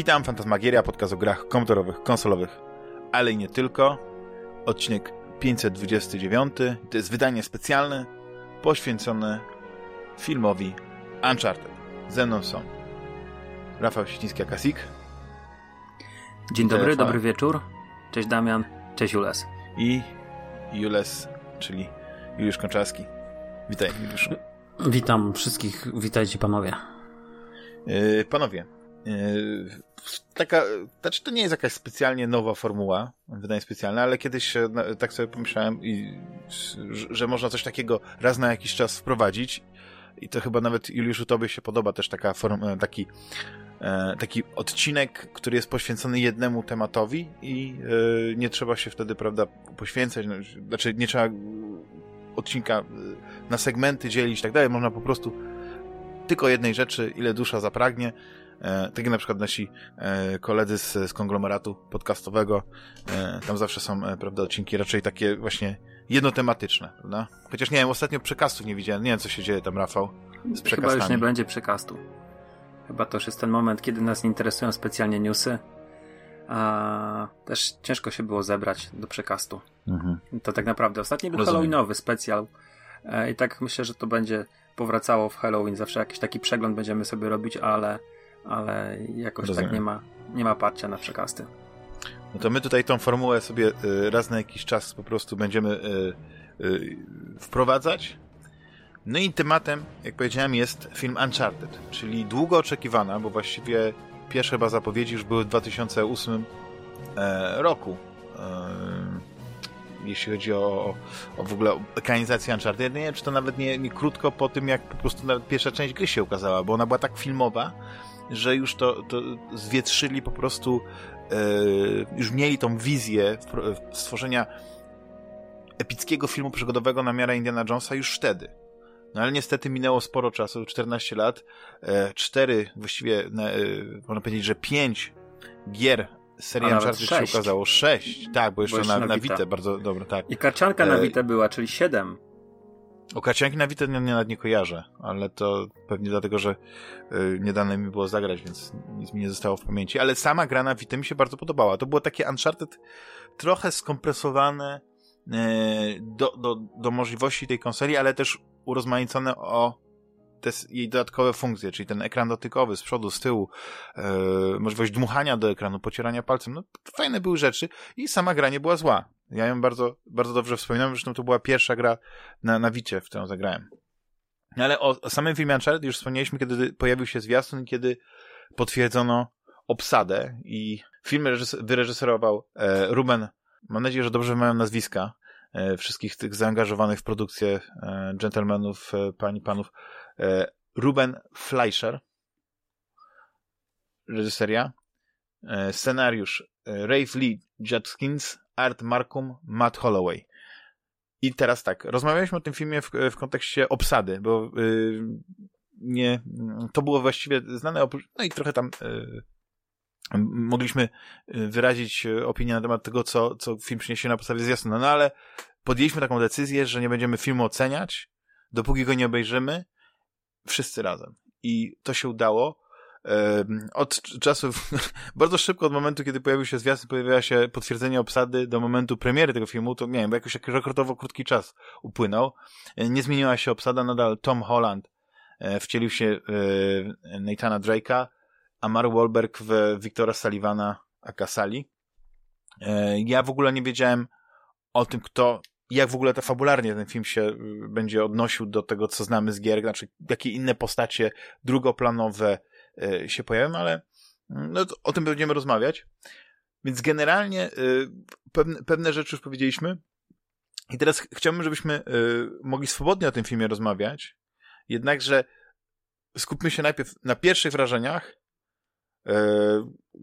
Witam, Fantasmagieria, podcast o grach komputerowych, konsolowych, ale i nie tylko. Odcinek 529. To jest wydanie specjalne poświęcone filmowi Uncharted. Ze mną są Rafał Siedziński-Akasik. Dzień dobry, Rafał. dobry wieczór. Cześć Damian, cześć Jules. I Jules, czyli Juliusz Konczarski. Witaj, Juliuszu. Witam wszystkich, witajcie panowie. Yy, panowie, taka, znaczy to nie jest jakaś specjalnie nowa formuła, wydanie specjalne, ale kiedyś tak sobie pomyślałem, i, że można coś takiego raz na jakiś czas wprowadzić. I to chyba nawet Juliuszu tobie się podoba też taka form, e, taki, e, taki odcinek, który jest poświęcony jednemu tematowi i e, nie trzeba się wtedy, prawda, poświęcać, no, znaczy nie trzeba odcinka na segmenty dzielić i tak dalej, można po prostu tylko jednej rzeczy, ile dusza zapragnie, tak jak na przykład nasi e, koledzy z, z konglomeratu podcastowego, e, tam zawsze są, prawda, odcinki raczej takie właśnie jednotematyczne, prawda? Chociaż nie wiem, ostatnio przekastów nie widziałem, nie wiem co się dzieje tam, Rafał, z przekastami. Chyba już nie będzie przekastu. Chyba to już jest ten moment, kiedy nas nie interesują specjalnie newsy, a też ciężko się było zebrać do przekastu. Mhm. To tak naprawdę ostatni był Rozumiem. Halloweenowy specjal i tak myślę, że to będzie powracało w Halloween. Zawsze jakiś taki przegląd będziemy sobie robić, ale ale jakoś tak Rozumiem. tak nie ma, nie ma parcia na przekasty. No to my tutaj tą formułę sobie y, raz na jakiś czas po prostu będziemy y, y, wprowadzać. No i tematem, jak powiedziałem, jest film Uncharted, czyli długo oczekiwana, bo właściwie pierwsze chyba zapowiedzi już były w 2008 e, roku. E, jeśli chodzi o, o w ogóle ekranizację Uncharted. Nie wiem, czy to nawet nie, nie krótko po tym, jak po prostu pierwsza część gry się ukazała, bo ona była tak filmowa, że już to, to zwietrzyli po prostu, e, już mieli tą wizję stworzenia epickiego filmu przygodowego na miarę Indiana Jonesa już wtedy. No ale niestety minęło sporo czasu, 14 lat, e, cztery, właściwie e, można powiedzieć, że pięć gier serii Uncharted się ukazało. Sześć, tak, bo jeszcze, bo jeszcze na, na Vita. bardzo dobre, tak. I karcianka na Vita była, czyli siedem. O karcianki na Vita nie, nie, nie kojarzę, ale to pewnie dlatego, że y, nie dane mi było zagrać, więc nic mi nie zostało w pamięci. Ale sama gra na Vita mi się bardzo podobała. To było takie Uncharted trochę skompresowane y, do, do, do możliwości tej konsoli, ale też urozmaicone o te jej dodatkowe funkcje, czyli ten ekran dotykowy z przodu, z tyłu, yy, możliwość dmuchania do ekranu, pocierania palcem, no fajne były rzeczy i sama gra nie była zła. Ja ją bardzo, bardzo dobrze wspominam, zresztą to była pierwsza gra na, na Wicie, w którą zagrałem. Ale o, o samym filmie Uncharted już wspomnieliśmy, kiedy pojawił się zwiastun kiedy potwierdzono obsadę i film wyreżyserował e, Ruben, mam nadzieję, że dobrze mają nazwiska, e, wszystkich tych zaangażowanych w produkcję e, gentlemanów, e, pani, panów, e, Ruben Fleischer, reżyseria, e, scenariusz. E, Rafe Lee Judkins, Art Markum, Matt Holloway. I teraz tak, rozmawialiśmy o tym filmie w, w kontekście obsady, bo yy, nie, to było właściwie znane, no i trochę tam yy, mogliśmy wyrazić opinię na temat tego, co, co film przyniesie na podstawie zwiastuna, no ale podjęliśmy taką decyzję, że nie będziemy filmu oceniać, dopóki go nie obejrzymy, wszyscy razem. I to się udało od czasu, bardzo szybko od momentu, kiedy pojawił się zwiastun, pojawiła się potwierdzenie obsady do momentu premiery tego filmu, to nie wiem, bo jakoś rekordowo krótki czas upłynął. E, nie zmieniła się obsada, nadal Tom Holland e, wcielił się Nathana Drake'a, a Mark Wahlberg w Wiktora Sullivana Akasali. E, ja w ogóle nie wiedziałem o tym, kto jak w ogóle to fabularnie ten film się będzie odnosił do tego, co znamy z gier, znaczy jakie inne postacie drugoplanowe, E, się pojawią, ale mm, no, o tym będziemy rozmawiać. Więc generalnie e, pewne, pewne rzeczy już powiedzieliśmy. I teraz chciałbym, żebyśmy e, mogli swobodnie o tym filmie rozmawiać. Jednakże skupmy się najpierw na pierwszych wrażeniach, E,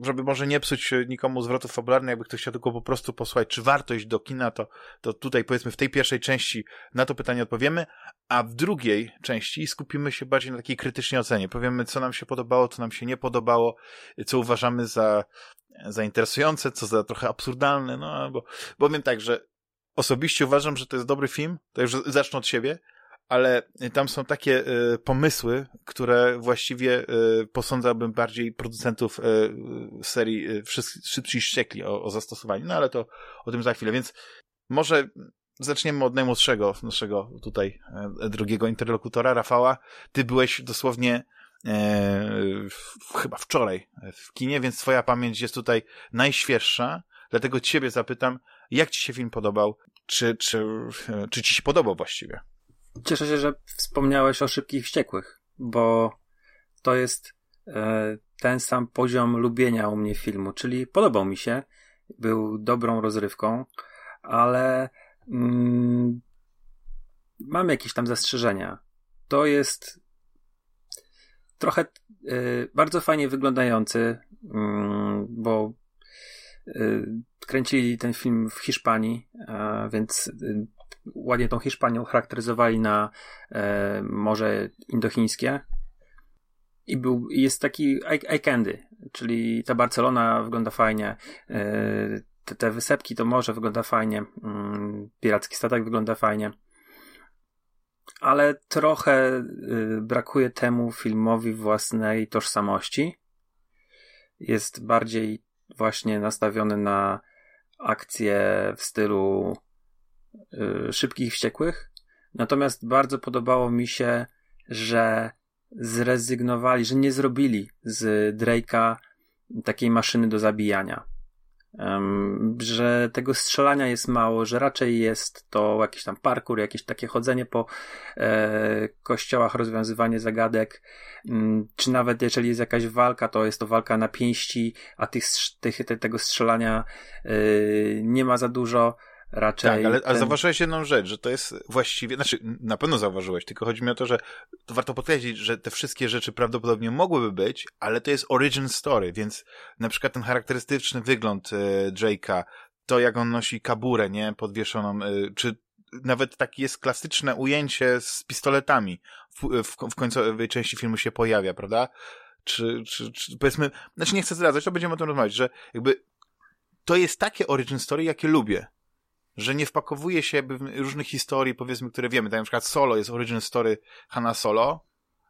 żeby może nie psuć nikomu zwrotów fabularnych, jakby ktoś chciał tylko po prostu posłuchać, czy warto iść do kina, to, to tutaj powiedzmy w tej pierwszej części na to pytanie odpowiemy, a w drugiej części skupimy się bardziej na takiej krytycznej ocenie. Powiemy, co nam się podobało, co nam się nie podobało, co uważamy za, za interesujące, co za trochę absurdalne, no bo powiem tak, że osobiście uważam, że to jest dobry film, to już zacznę od siebie, ale tam są takie y, pomysły, które właściwie y, posądzałbym bardziej producentów y, serii y, Szybci Ściekli o, o zastosowaniu, no ale to o tym za chwilę, więc może zaczniemy od najmłodszego naszego tutaj e, drugiego interlokutora, Rafała. Ty byłeś dosłownie e, chyba wczoraj w kinie, więc twoja pamięć jest tutaj najświeższa, dlatego ciebie zapytam, jak ci się film podobał? Czy, czy, czy ci się podobał właściwie? Cieszę się, że wspomniałeś o Szybkich Wściekłych, bo to jest e, ten sam poziom lubienia u mnie filmu, czyli podobał mi się, był dobrą rozrywką, ale mm, mam jakieś tam zastrzeżenia. To jest trochę y, bardzo fajnie wyglądający, y, bo y, kręcili ten film w Hiszpanii, więc y, ładnie tą Hiszpanią charakteryzowali na e, Morze Indochińskie. I był, jest taki eye candy, czyli ta Barcelona wygląda fajnie, e, te, te wysepki, to morze wygląda fajnie, mm, piracki statek wygląda fajnie. Ale trochę y, brakuje temu filmowi własnej tożsamości. Jest bardziej właśnie nastawiony na akcje w stylu y, szybkich wściekłych. Natomiast bardzo podobało mi się, że zrezygnowali, że nie zrobili z Drake'a takiej maszyny do zabijania że tego strzelania jest mało, że raczej jest to jakiś tam parkour, jakieś takie chodzenie po e, kościołach, rozwiązywanie zagadek, mm, czy nawet jeżeli jest jakaś walka, to jest to walka na pięści, a tych, tych, tego strzelania e, nie ma za dużo. Raczej tak, ale, ten... ale zauważyłeś jedną rzecz, że to jest właściwie, znaczy na pewno zauważyłeś, tylko chodzi mi o to, że to warto podkreślić, że te wszystkie rzeczy prawdopodobnie mogłyby być, ale to jest origin story, więc na przykład ten charakterystyczny wygląd e, Drake'a, to jak on nosi kaburę, nie, podwieszoną, e, czy nawet takie jest klasyczne ujęcie z pistoletami w, w, w końcowej części filmu się pojawia, prawda? Czy, czy, czy powiedzmy, znaczy nie chcę zdradzać, to będziemy o tym rozmawiać, że jakby to jest takie origin story, jakie lubię że nie wpakowuje się w różnych historii, powiedzmy, które wiemy. Tak na przykład Solo jest origin story Hanna Solo,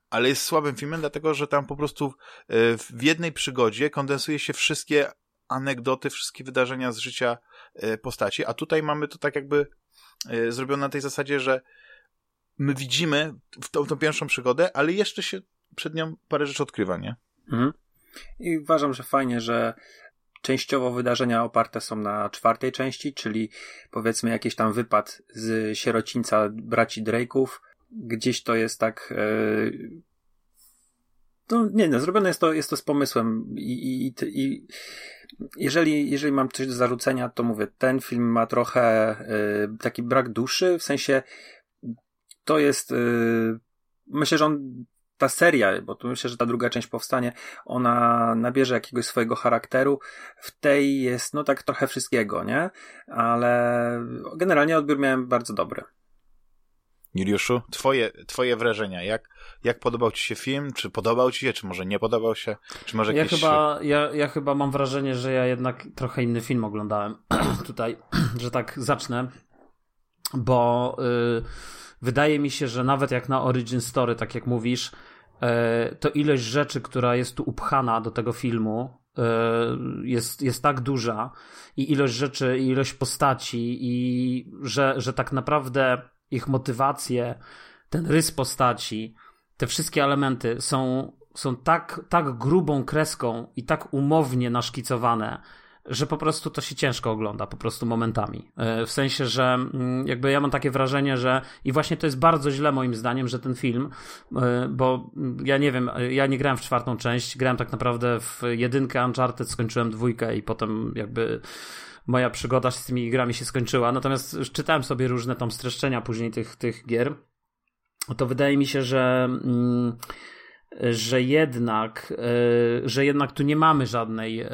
ale jest słabym filmem, dlatego że tam po prostu e, w jednej przygodzie kondensuje się wszystkie anegdoty, wszystkie wydarzenia z życia e, postaci, a tutaj mamy to tak jakby e, zrobione na tej zasadzie, że my widzimy tą, tą pierwszą przygodę, ale jeszcze się przed nią parę rzeczy odkrywa, nie? Mhm. I uważam, że fajnie, że Częściowo wydarzenia oparte są na czwartej części, czyli powiedzmy jakiś tam wypad z sierocińca braci Drake'ów. Gdzieś to jest tak. Yy... No nie, no, zrobione jest to, jest to z pomysłem i, i, i jeżeli, jeżeli mam coś do zarzucenia, to mówię, ten film ma trochę yy, taki brak duszy, w sensie to jest, yy, myślę, że on ta seria, bo tu myślę, że ta druga część powstanie, ona nabierze jakiegoś swojego charakteru. W tej jest, no tak trochę wszystkiego, nie? Ale generalnie odbiór miałem bardzo dobry. Juliuszu, twoje, twoje wrażenia, jak, jak podobał ci się film? Czy podobał ci się, czy może nie podobał się? Czy może ja, jakieś... chyba, ja, ja chyba mam wrażenie, że ja jednak trochę inny film oglądałem tutaj, że tak zacznę, bo... Yy wydaje mi się, że nawet jak na Origin Story, tak jak mówisz, to ilość rzeczy, która jest tu upchana do tego filmu, e, jest, jest tak duża i ilość rzeczy, i ilość postaci, i że, że tak naprawdę ich motywacje, ten rys postaci, te wszystkie elementy są, są tak, tak grubą kreską i tak umownie naszkicowane, że po prostu to się ciężko ogląda, po prostu momentami. E, w sensie, że mm, jakby ja mam takie wrażenie, że i właśnie to jest bardzo źle moim zdaniem, że ten film, e, bo ja nie wiem, ja nie grałem w czwartą część, grałem tak naprawdę w jedynkę Uncharted, skończyłem dwójkę i potem jakby moja przygoda z tymi grami się skończyła. Natomiast czytałem sobie różne tam streszczenia później tych, tych gier. To wydaje mi się, że. Mm, że jednak, e, że jednak tu nie mamy żadnej e,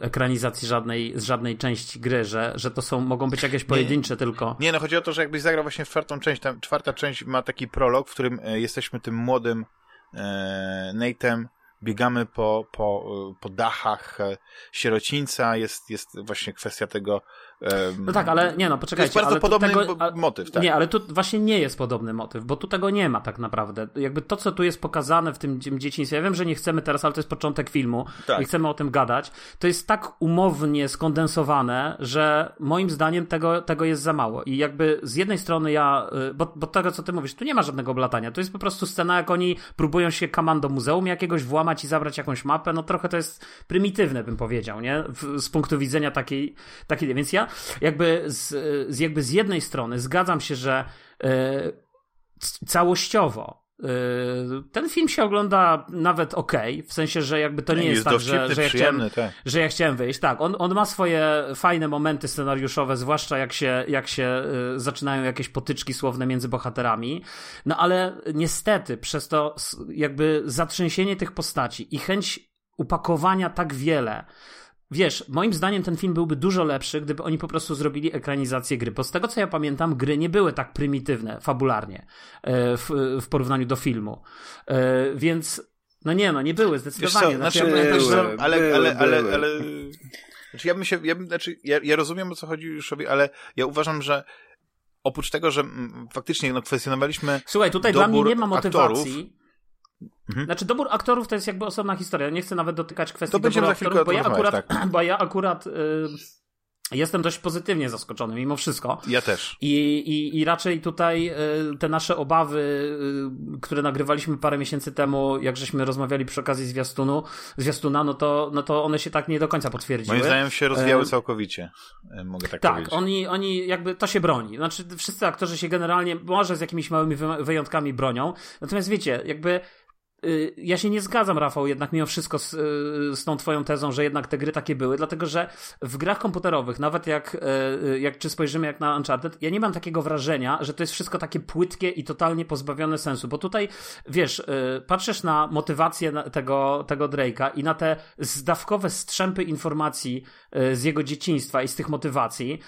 ekranizacji żadnej, z żadnej części gry, że, że to są, mogą być jakieś pojedyncze nie, tylko. Nie, no chodzi o to, że jakbyś zagrał właśnie w czwartą część, tam czwarta część ma taki prolog, w którym e, jesteśmy tym młodym e, Nate'em, biegamy po, po, po dachach sierocińca, jest, jest właśnie kwestia tego Um, no tak, ale nie no, poczekajcie. To jest bardzo podobny tego, motyw, tak? Nie, ale tu właśnie nie jest podobny motyw, bo tu tego nie ma tak naprawdę. Jakby to, co tu jest pokazane w tym dzieciństwie, ja wiem, że nie chcemy teraz, ale to jest początek filmu tak. i chcemy o tym gadać, to jest tak umownie skondensowane, że moim zdaniem tego, tego jest za mało. I jakby z jednej strony ja, y, bo, bo tego, co ty mówisz, tu nie ma żadnego oblatania, to jest po prostu scena, jak oni próbują się kamando muzeum jakiegoś włamać i zabrać jakąś mapę, no trochę to jest prymitywne, bym powiedział, nie? W, z punktu widzenia takiej, takiej, więc ja jakby z, z, jakby z jednej strony zgadzam się, że e, całościowo e, ten film się ogląda nawet ok, w sensie, że jakby to nie, nie jest, jest tak, że, że, ja chciałem, tak. że ja chciałem wyjść. Tak, on, on ma swoje fajne momenty scenariuszowe, zwłaszcza jak się, jak się e, zaczynają jakieś potyczki słowne między bohaterami, no ale niestety przez to jakby zatrzęsienie tych postaci i chęć upakowania tak wiele Wiesz, moim zdaniem ten film byłby dużo lepszy, gdyby oni po prostu zrobili ekranizację gry. Bo z tego co ja pamiętam, gry nie były tak prymitywne, fabularnie, e, w, w porównaniu do filmu. E, więc, no nie, no nie były, zdecydowanie. Co, znaczy, znaczy, ja były, że, ale, były, ale, ale, ale, ale, znaczy ja bym się, ja, bym, znaczy, ja, ja rozumiem o co chodzi Juszowi, ale ja uważam, że oprócz tego, że faktycznie no, kwestionowaliśmy. Słuchaj, tutaj dla mnie nie ma motywacji. Aktorów, Mhm. Znaczy, dobór aktorów to jest jakby osobna historia. Nie chcę nawet dotykać kwestii doboru aktorów, bo ja akurat, tak. bo ja akurat y, jestem dość pozytywnie zaskoczony mimo wszystko. Ja też. I, i, i raczej tutaj y, te nasze obawy, y, które nagrywaliśmy parę miesięcy temu, jak żeśmy rozmawiali przy okazji zwiastunu, zwiastuna, no to, no to one się tak nie do końca potwierdziły. Moim zdaniem się rozwijały całkowicie. Mogę tak, tak powiedzieć. Tak, oni, oni jakby to się broni. Znaczy, wszyscy aktorzy się generalnie, może z jakimiś małymi wyjątkami bronią. Natomiast wiecie, jakby Y, ja się nie zgadzam, Rafał, jednak mimo wszystko z, y, z tą twoją tezą, że jednak te gry takie były, dlatego że w grach komputerowych, nawet jak, y, jak czy spojrzymy jak na Uncharted, ja nie mam takiego wrażenia, że to jest wszystko takie płytkie i totalnie pozbawione sensu, bo tutaj, wiesz, patrzysz na motywację tego, tego Drake'a i na te zdawkowe strzępy informacji z jego dzieciństwa i z tych motywacji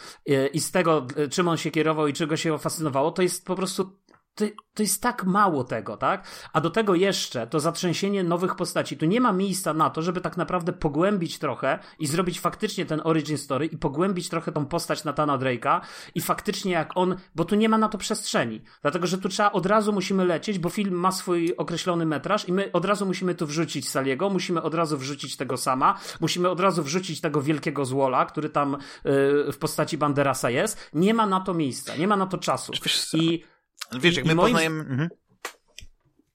i z tego, czym on się kierował i czego się fascynowało, to jest po prostu to, to jest tak mało tego, tak? A do tego jeszcze to zatrzęsienie nowych postaci. Tu nie ma miejsca na to, żeby tak naprawdę pogłębić trochę i zrobić faktycznie ten origin story i pogłębić trochę tą postać Natana Drake'a i faktycznie jak on, bo tu nie ma na to przestrzeni. Dlatego, że tu trzeba od razu musimy lecieć, bo film ma swój określony metraż i my od razu musimy tu wrzucić Saliego, musimy od razu wrzucić tego sama, musimy od razu wrzucić tego wielkiego złola, który tam yy, w postaci Banderasa jest. Nie ma na to miejsca, nie ma na to czasu. I Wiesz, jak my moim... poznajemy... Mhm.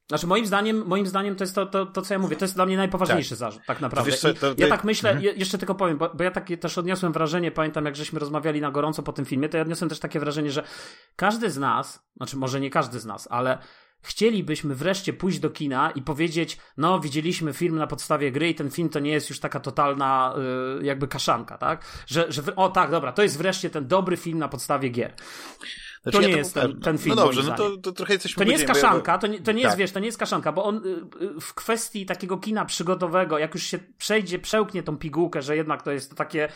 Znaczy moim zdaniem, moim zdaniem to jest to, to, to, co ja mówię, to jest dla mnie najpoważniejszy tak. zarzut, tak naprawdę. Co, to, to, ja tak myślę, mhm. jeszcze tylko powiem, bo, bo ja też odniosłem wrażenie, pamiętam jak żeśmy rozmawiali na gorąco po tym filmie, to ja odniosłem też takie wrażenie, że każdy z nas, znaczy może nie każdy z nas, ale chcielibyśmy wreszcie pójść do kina i powiedzieć, no widzieliśmy film na podstawie gry i ten film to nie jest już taka totalna yy, jakby kaszanka, tak? Że, że o tak, dobra, to jest wreszcie ten dobry film na podstawie gier. Znaczy, to nie ja jest ten, ten film. No dobrze, no to, to trochę jesteśmy... To nie jest kaszanka, to nie, to nie jest, tak. wiesz, to nie jest kaszanka, bo on y, y, w kwestii takiego kina przygodowego, jak już się przejdzie, przełknie tą pigułkę, że jednak to jest takie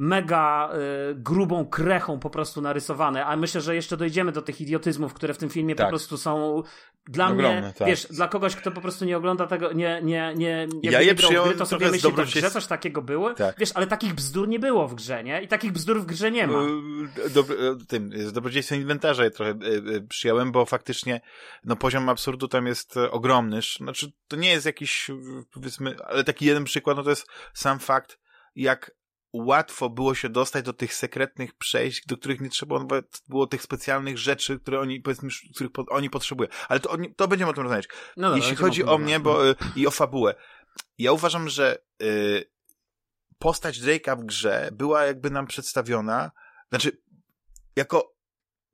mega y, grubą krechą po prostu narysowane, a myślę, że jeszcze dojdziemy do tych idiotyzmów, które w tym filmie tak. po prostu są dla Ogromne, mnie, tak. wiesz, dla kogoś, kto po prostu nie ogląda tego, nie, nie, nie, ja je przyjąłem gry, to sobie myśli, że w grze coś takiego było, tak. wiesz, ale takich bzdur nie było w grze, nie? I takich bzdur w grze nie ma. E, Dobry, e, tym, z dobrodziejstwem inwentarza je trochę e, przyjąłem, bo faktycznie, no poziom absurdu tam jest ogromny, znaczy to nie jest jakiś, powiedzmy, ale taki jeden przykład, no to jest sam fakt, jak łatwo było się dostać do tych sekretnych przejść, do których nie trzeba było tych specjalnych rzeczy, które oni, powiedzmy, których po, oni potrzebują. Ale to, to będziemy o tym rozmawiać. No dobra, Jeśli chodzi o mnie bo, y, i o fabułę, ja uważam, że y, postać Drake'a w grze była jakby nam przedstawiona, znaczy, jako,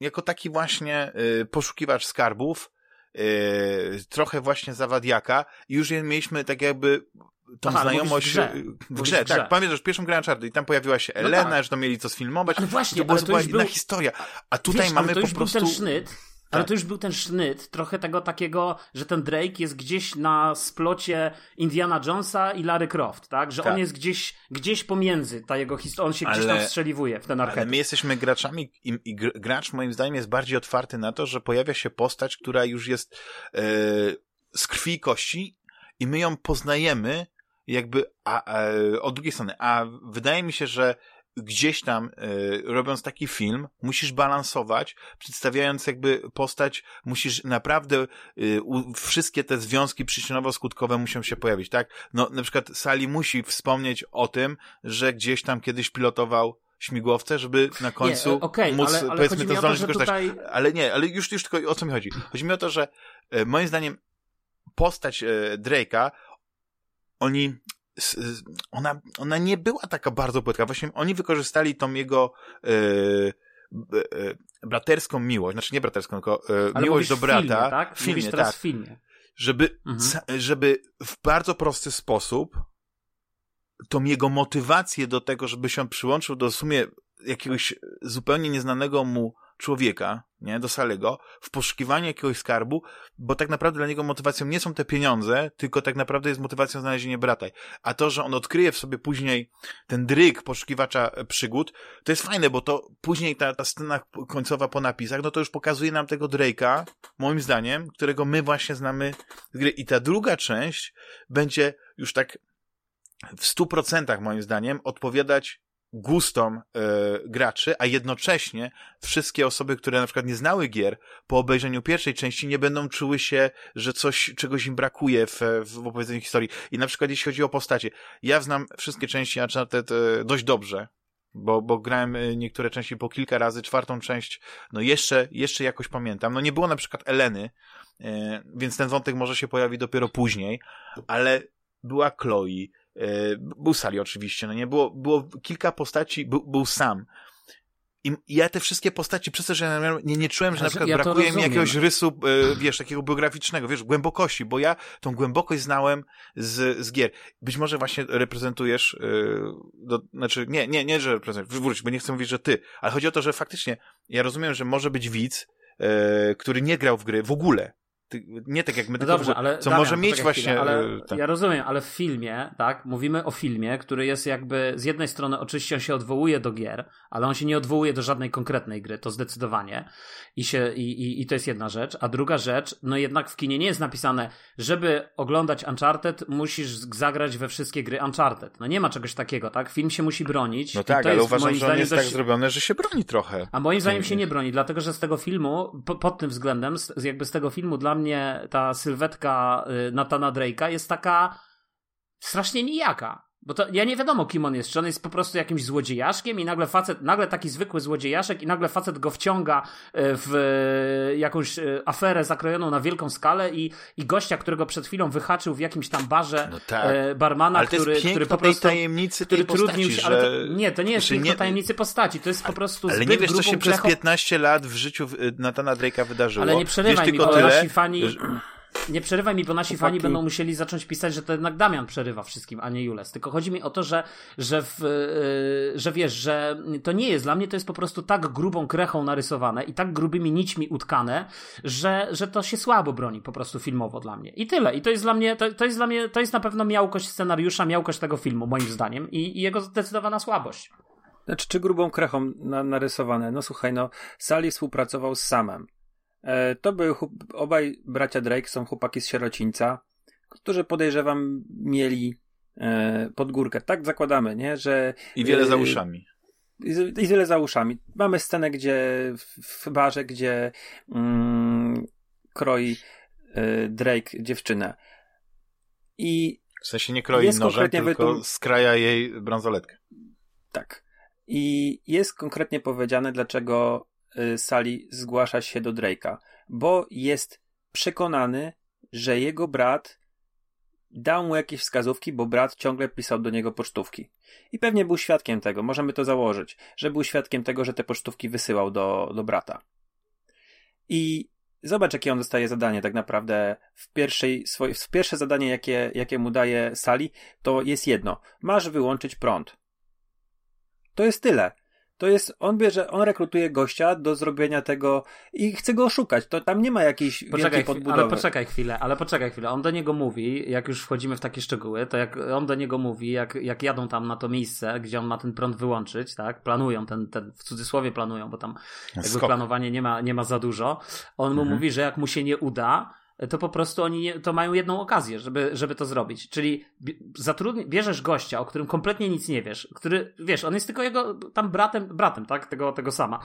jako taki właśnie y, poszukiwacz skarbów, y, trochę właśnie zawadiaka i już mieliśmy tak jakby tą Aha, znajomość w grze, w grze, w grze. tak. Pamiętasz, pierwszą grę Uncharted i tam pojawiła się no Elena, no tak. że to mieli co sfilmować. Ale właśnie, to była ale to już był... historia. A tutaj Wiesz, mamy po prostu... ten sznyt, ale tak. to już był ten sznyt, trochę tego takiego, że ten Drake jest gdzieś na splocie Indiana Jonesa i Larry Croft, tak? Że tak. on jest gdzieś, gdzieś pomiędzy, ta jego historia, on się ale, gdzieś tam strzeliwuje w ten archetyp. Ale my jesteśmy graczami i, i, gracz moim zdaniem jest bardziej otwarty na to, że pojawia się postać, która już jest yy, z krwi i kości i my ją poznajemy jakby a, a, od drugiej strony, a wydaje mi się, że gdzieś tam, y, robiąc taki film, musisz balansować, przedstawiając jakby postać, musisz naprawdę, y, u, wszystkie te związki przyczynowo-skutkowe muszą się pojawić, tak? No, na przykład Sally musi wspomnieć o tym, że gdzieś tam kiedyś pilotował śmigłowce, żeby na końcu nie, okay, móc, ale, ale powiedzmy, to zdolność wykorzystać. Tutaj... Ale nie, ale już, już tylko o co mi chodzi? Chodzi mi o to, że e, moim zdaniem postać e, Drake'a, oni ona, ona nie była taka bardzo płytka. Właśnie oni wykorzystali tą jego e, e, braterską miłość, znaczy nie braterską, tylko e, miłość do brata. Filmie, tak? W filmie, tak. w filmie. Żeby, mhm. żeby w bardzo prosty sposób tą jego motywację do tego, żeby się przyłączył do w sumie jakiegoś zupełnie nieznanego mu człowieka, nie, do Salego, w poszukiwaniu jakiegoś skarbu, bo tak naprawdę dla niego motywacją nie są te pieniądze, tylko tak naprawdę jest motywacją znalezienie brata. A to, że on odkryje w sobie później ten dryg poszukiwacza przygód, to jest fajne, bo to później ta, ta scena końcowa po napisach, no to już pokazuje nam tego Drake'a, moim zdaniem, którego my właśnie znamy z gry. I ta druga część będzie już tak w stu procentach moim zdaniem odpowiadać gustom y, graczy, a jednocześnie wszystkie osoby, które na przykład nie znały gier, po obejrzeniu pierwszej części nie będą czuły się, że coś, czegoś im brakuje w, w opowiedzeniu historii. I na przykład jeśli chodzi o postacie, ja znam wszystkie części Uncharted y, dość dobrze, bo, bo grałem e, niektóre części po kilka razy, czwartą część, no jeszcze, jeszcze jakoś pamiętam. No nie było na przykład Eleny, y, więc ten wątek może się pojawi dopiero później, ale była Chloe, E, był Sali oczywiście, no nie? Było, było kilka postaci, był, był sam. I ja te wszystkie postaci, przez to, że ja nie, nie czułem, że na przykład ja brakuje mi jakiegoś rysu, e, wiesz, takiego biograficznego, wiesz, głębokości, bo ja tą głębokość znałem z, z gier. Być może właśnie reprezentujesz, e, do, znaczy, nie, nie, nie, że reprezentujesz, wróć, bo nie chcę mówić, że ty, ale chodzi o to, że faktycznie, ja rozumiem, że może być widz, który nie grał w gry w ogóle, nie tak jak my, no dobrze, ale co Damian, może mieć właśnie... Chwilę, ale tak. Ja rozumiem, ale w filmie, tak, mówimy o filmie, który jest jakby, z jednej strony oczywiście on się odwołuje do gier, ale on się nie odwołuje do żadnej konkretnej gry, to zdecydowanie. I, się, i, i, i to jest jedna rzecz. A druga rzecz, no jednak w kinie nie jest napisane, żeby oglądać Uncharted, musisz zagrać we wszystkie gry Uncharted. No nie ma czegoś takiego, tak? Film się musi bronić. No tak, ale uważam, że on jest tak dość... tak zrobione, że się broni trochę. A moim zdaniem się nie broni, dlatego że z tego filmu, po, pod tym względem, z, jakby z tego filmu dla mnie ta sylwetka y, Natana Drake'a jest taka strasznie nijaka. Bo to ja nie wiadomo, kim on jest. Czy on jest po prostu jakimś złodziejaszkiem i nagle facet, nagle taki zwykły złodziejaszek i nagle facet go wciąga y, w y, jakąś aferę zakrojoną na wielką skalę i, i gościa, którego przed chwilą wyhaczył w jakimś tam barze no tak. barmana, ale który, który po prostu. tajemnicy który tej trudnił się, ale to, nie, to nie jest nie, tajemnicy postaci, to jest po prostu. Ale nie wiesz, co się przez 15 lat w życiu Natana Drake'a wydarzyło. Ale nie przerywaj mi, bo tyle, fani. Nie przerywaj mi, bo nasi fani będą musieli zacząć pisać, że to jednak Damian przerywa wszystkim, a nie Jules. Tylko chodzi mi o to, że, że, w, yy, że wiesz, że to nie jest, dla mnie to jest po prostu tak grubą krechą narysowane i tak grubymi nićmi utkane, że, że to się słabo broni po prostu filmowo dla mnie. I tyle. I to jest dla mnie, to, to jest dla mnie, to jest na pewno miałkość scenariusza, miałkość tego filmu, moim zdaniem i, i jego zdecydowana słabość. Znaczy, czy grubą krechą na, narysowane? No słuchaj, no, Sally współpracował z Samem. E, to były obaj bracia Drake, są chłopaki z sierocińca, którzy podejrzewam mieli e, pod górkę. Tak zakładamy, nie? Że, I wiele e, za uszami. I, I wiele za uszami. Mamy scenę, gdzie w barze, gdzie mm, kroi Drake dziewczynę. I w sensie nie kroi nożem, tylko wytum... skraja jej bransoletkę. Tak. I jest konkretnie powiedziane, dlaczego Sali zgłasza się do Drake'a, bo jest przekonany, że jego brat dał mu jakieś wskazówki, bo brat ciągle pisał do niego pocztówki. I pewnie był świadkiem tego, możemy to założyć, że był świadkiem tego, że te pocztówki wysyłał do, do brata. I zobacz, jakie on dostaje zadanie tak naprawdę w pierwszej, swoje, w pierwsze zadanie, jakie, jakie mu daje Sali, to jest jedno. Masz wyłączyć prąd. To jest tyle to jest, on bierze, on rekrutuje gościa do zrobienia tego i chce go oszukać. To tam nie ma jakiejś poczekaj, wielkiej podbudowy. Ale poczekaj chwilę, ale poczekaj chwilę. On do niego mówi, jak już wchodzimy w takie szczegóły, to jak on do niego mówi, jak, jak jadą tam na to miejsce, gdzie on ma ten prąd wyłączyć, tak? Planują ten, ten w cudzysłowie planują, bo tam jakby Skok. planowanie nie ma, nie ma za dużo. On mu mhm. mówi, że jak mu się nie uda, to po prostu oni nie, to mają jedną okazję, żeby, żeby to zrobić. Czyli zatrudni, bierzesz gościa, o którym kompletnie nic nie wiesz, który, wiesz, on jest tylko jego tam bratem, bratem, tak, tego, tego sama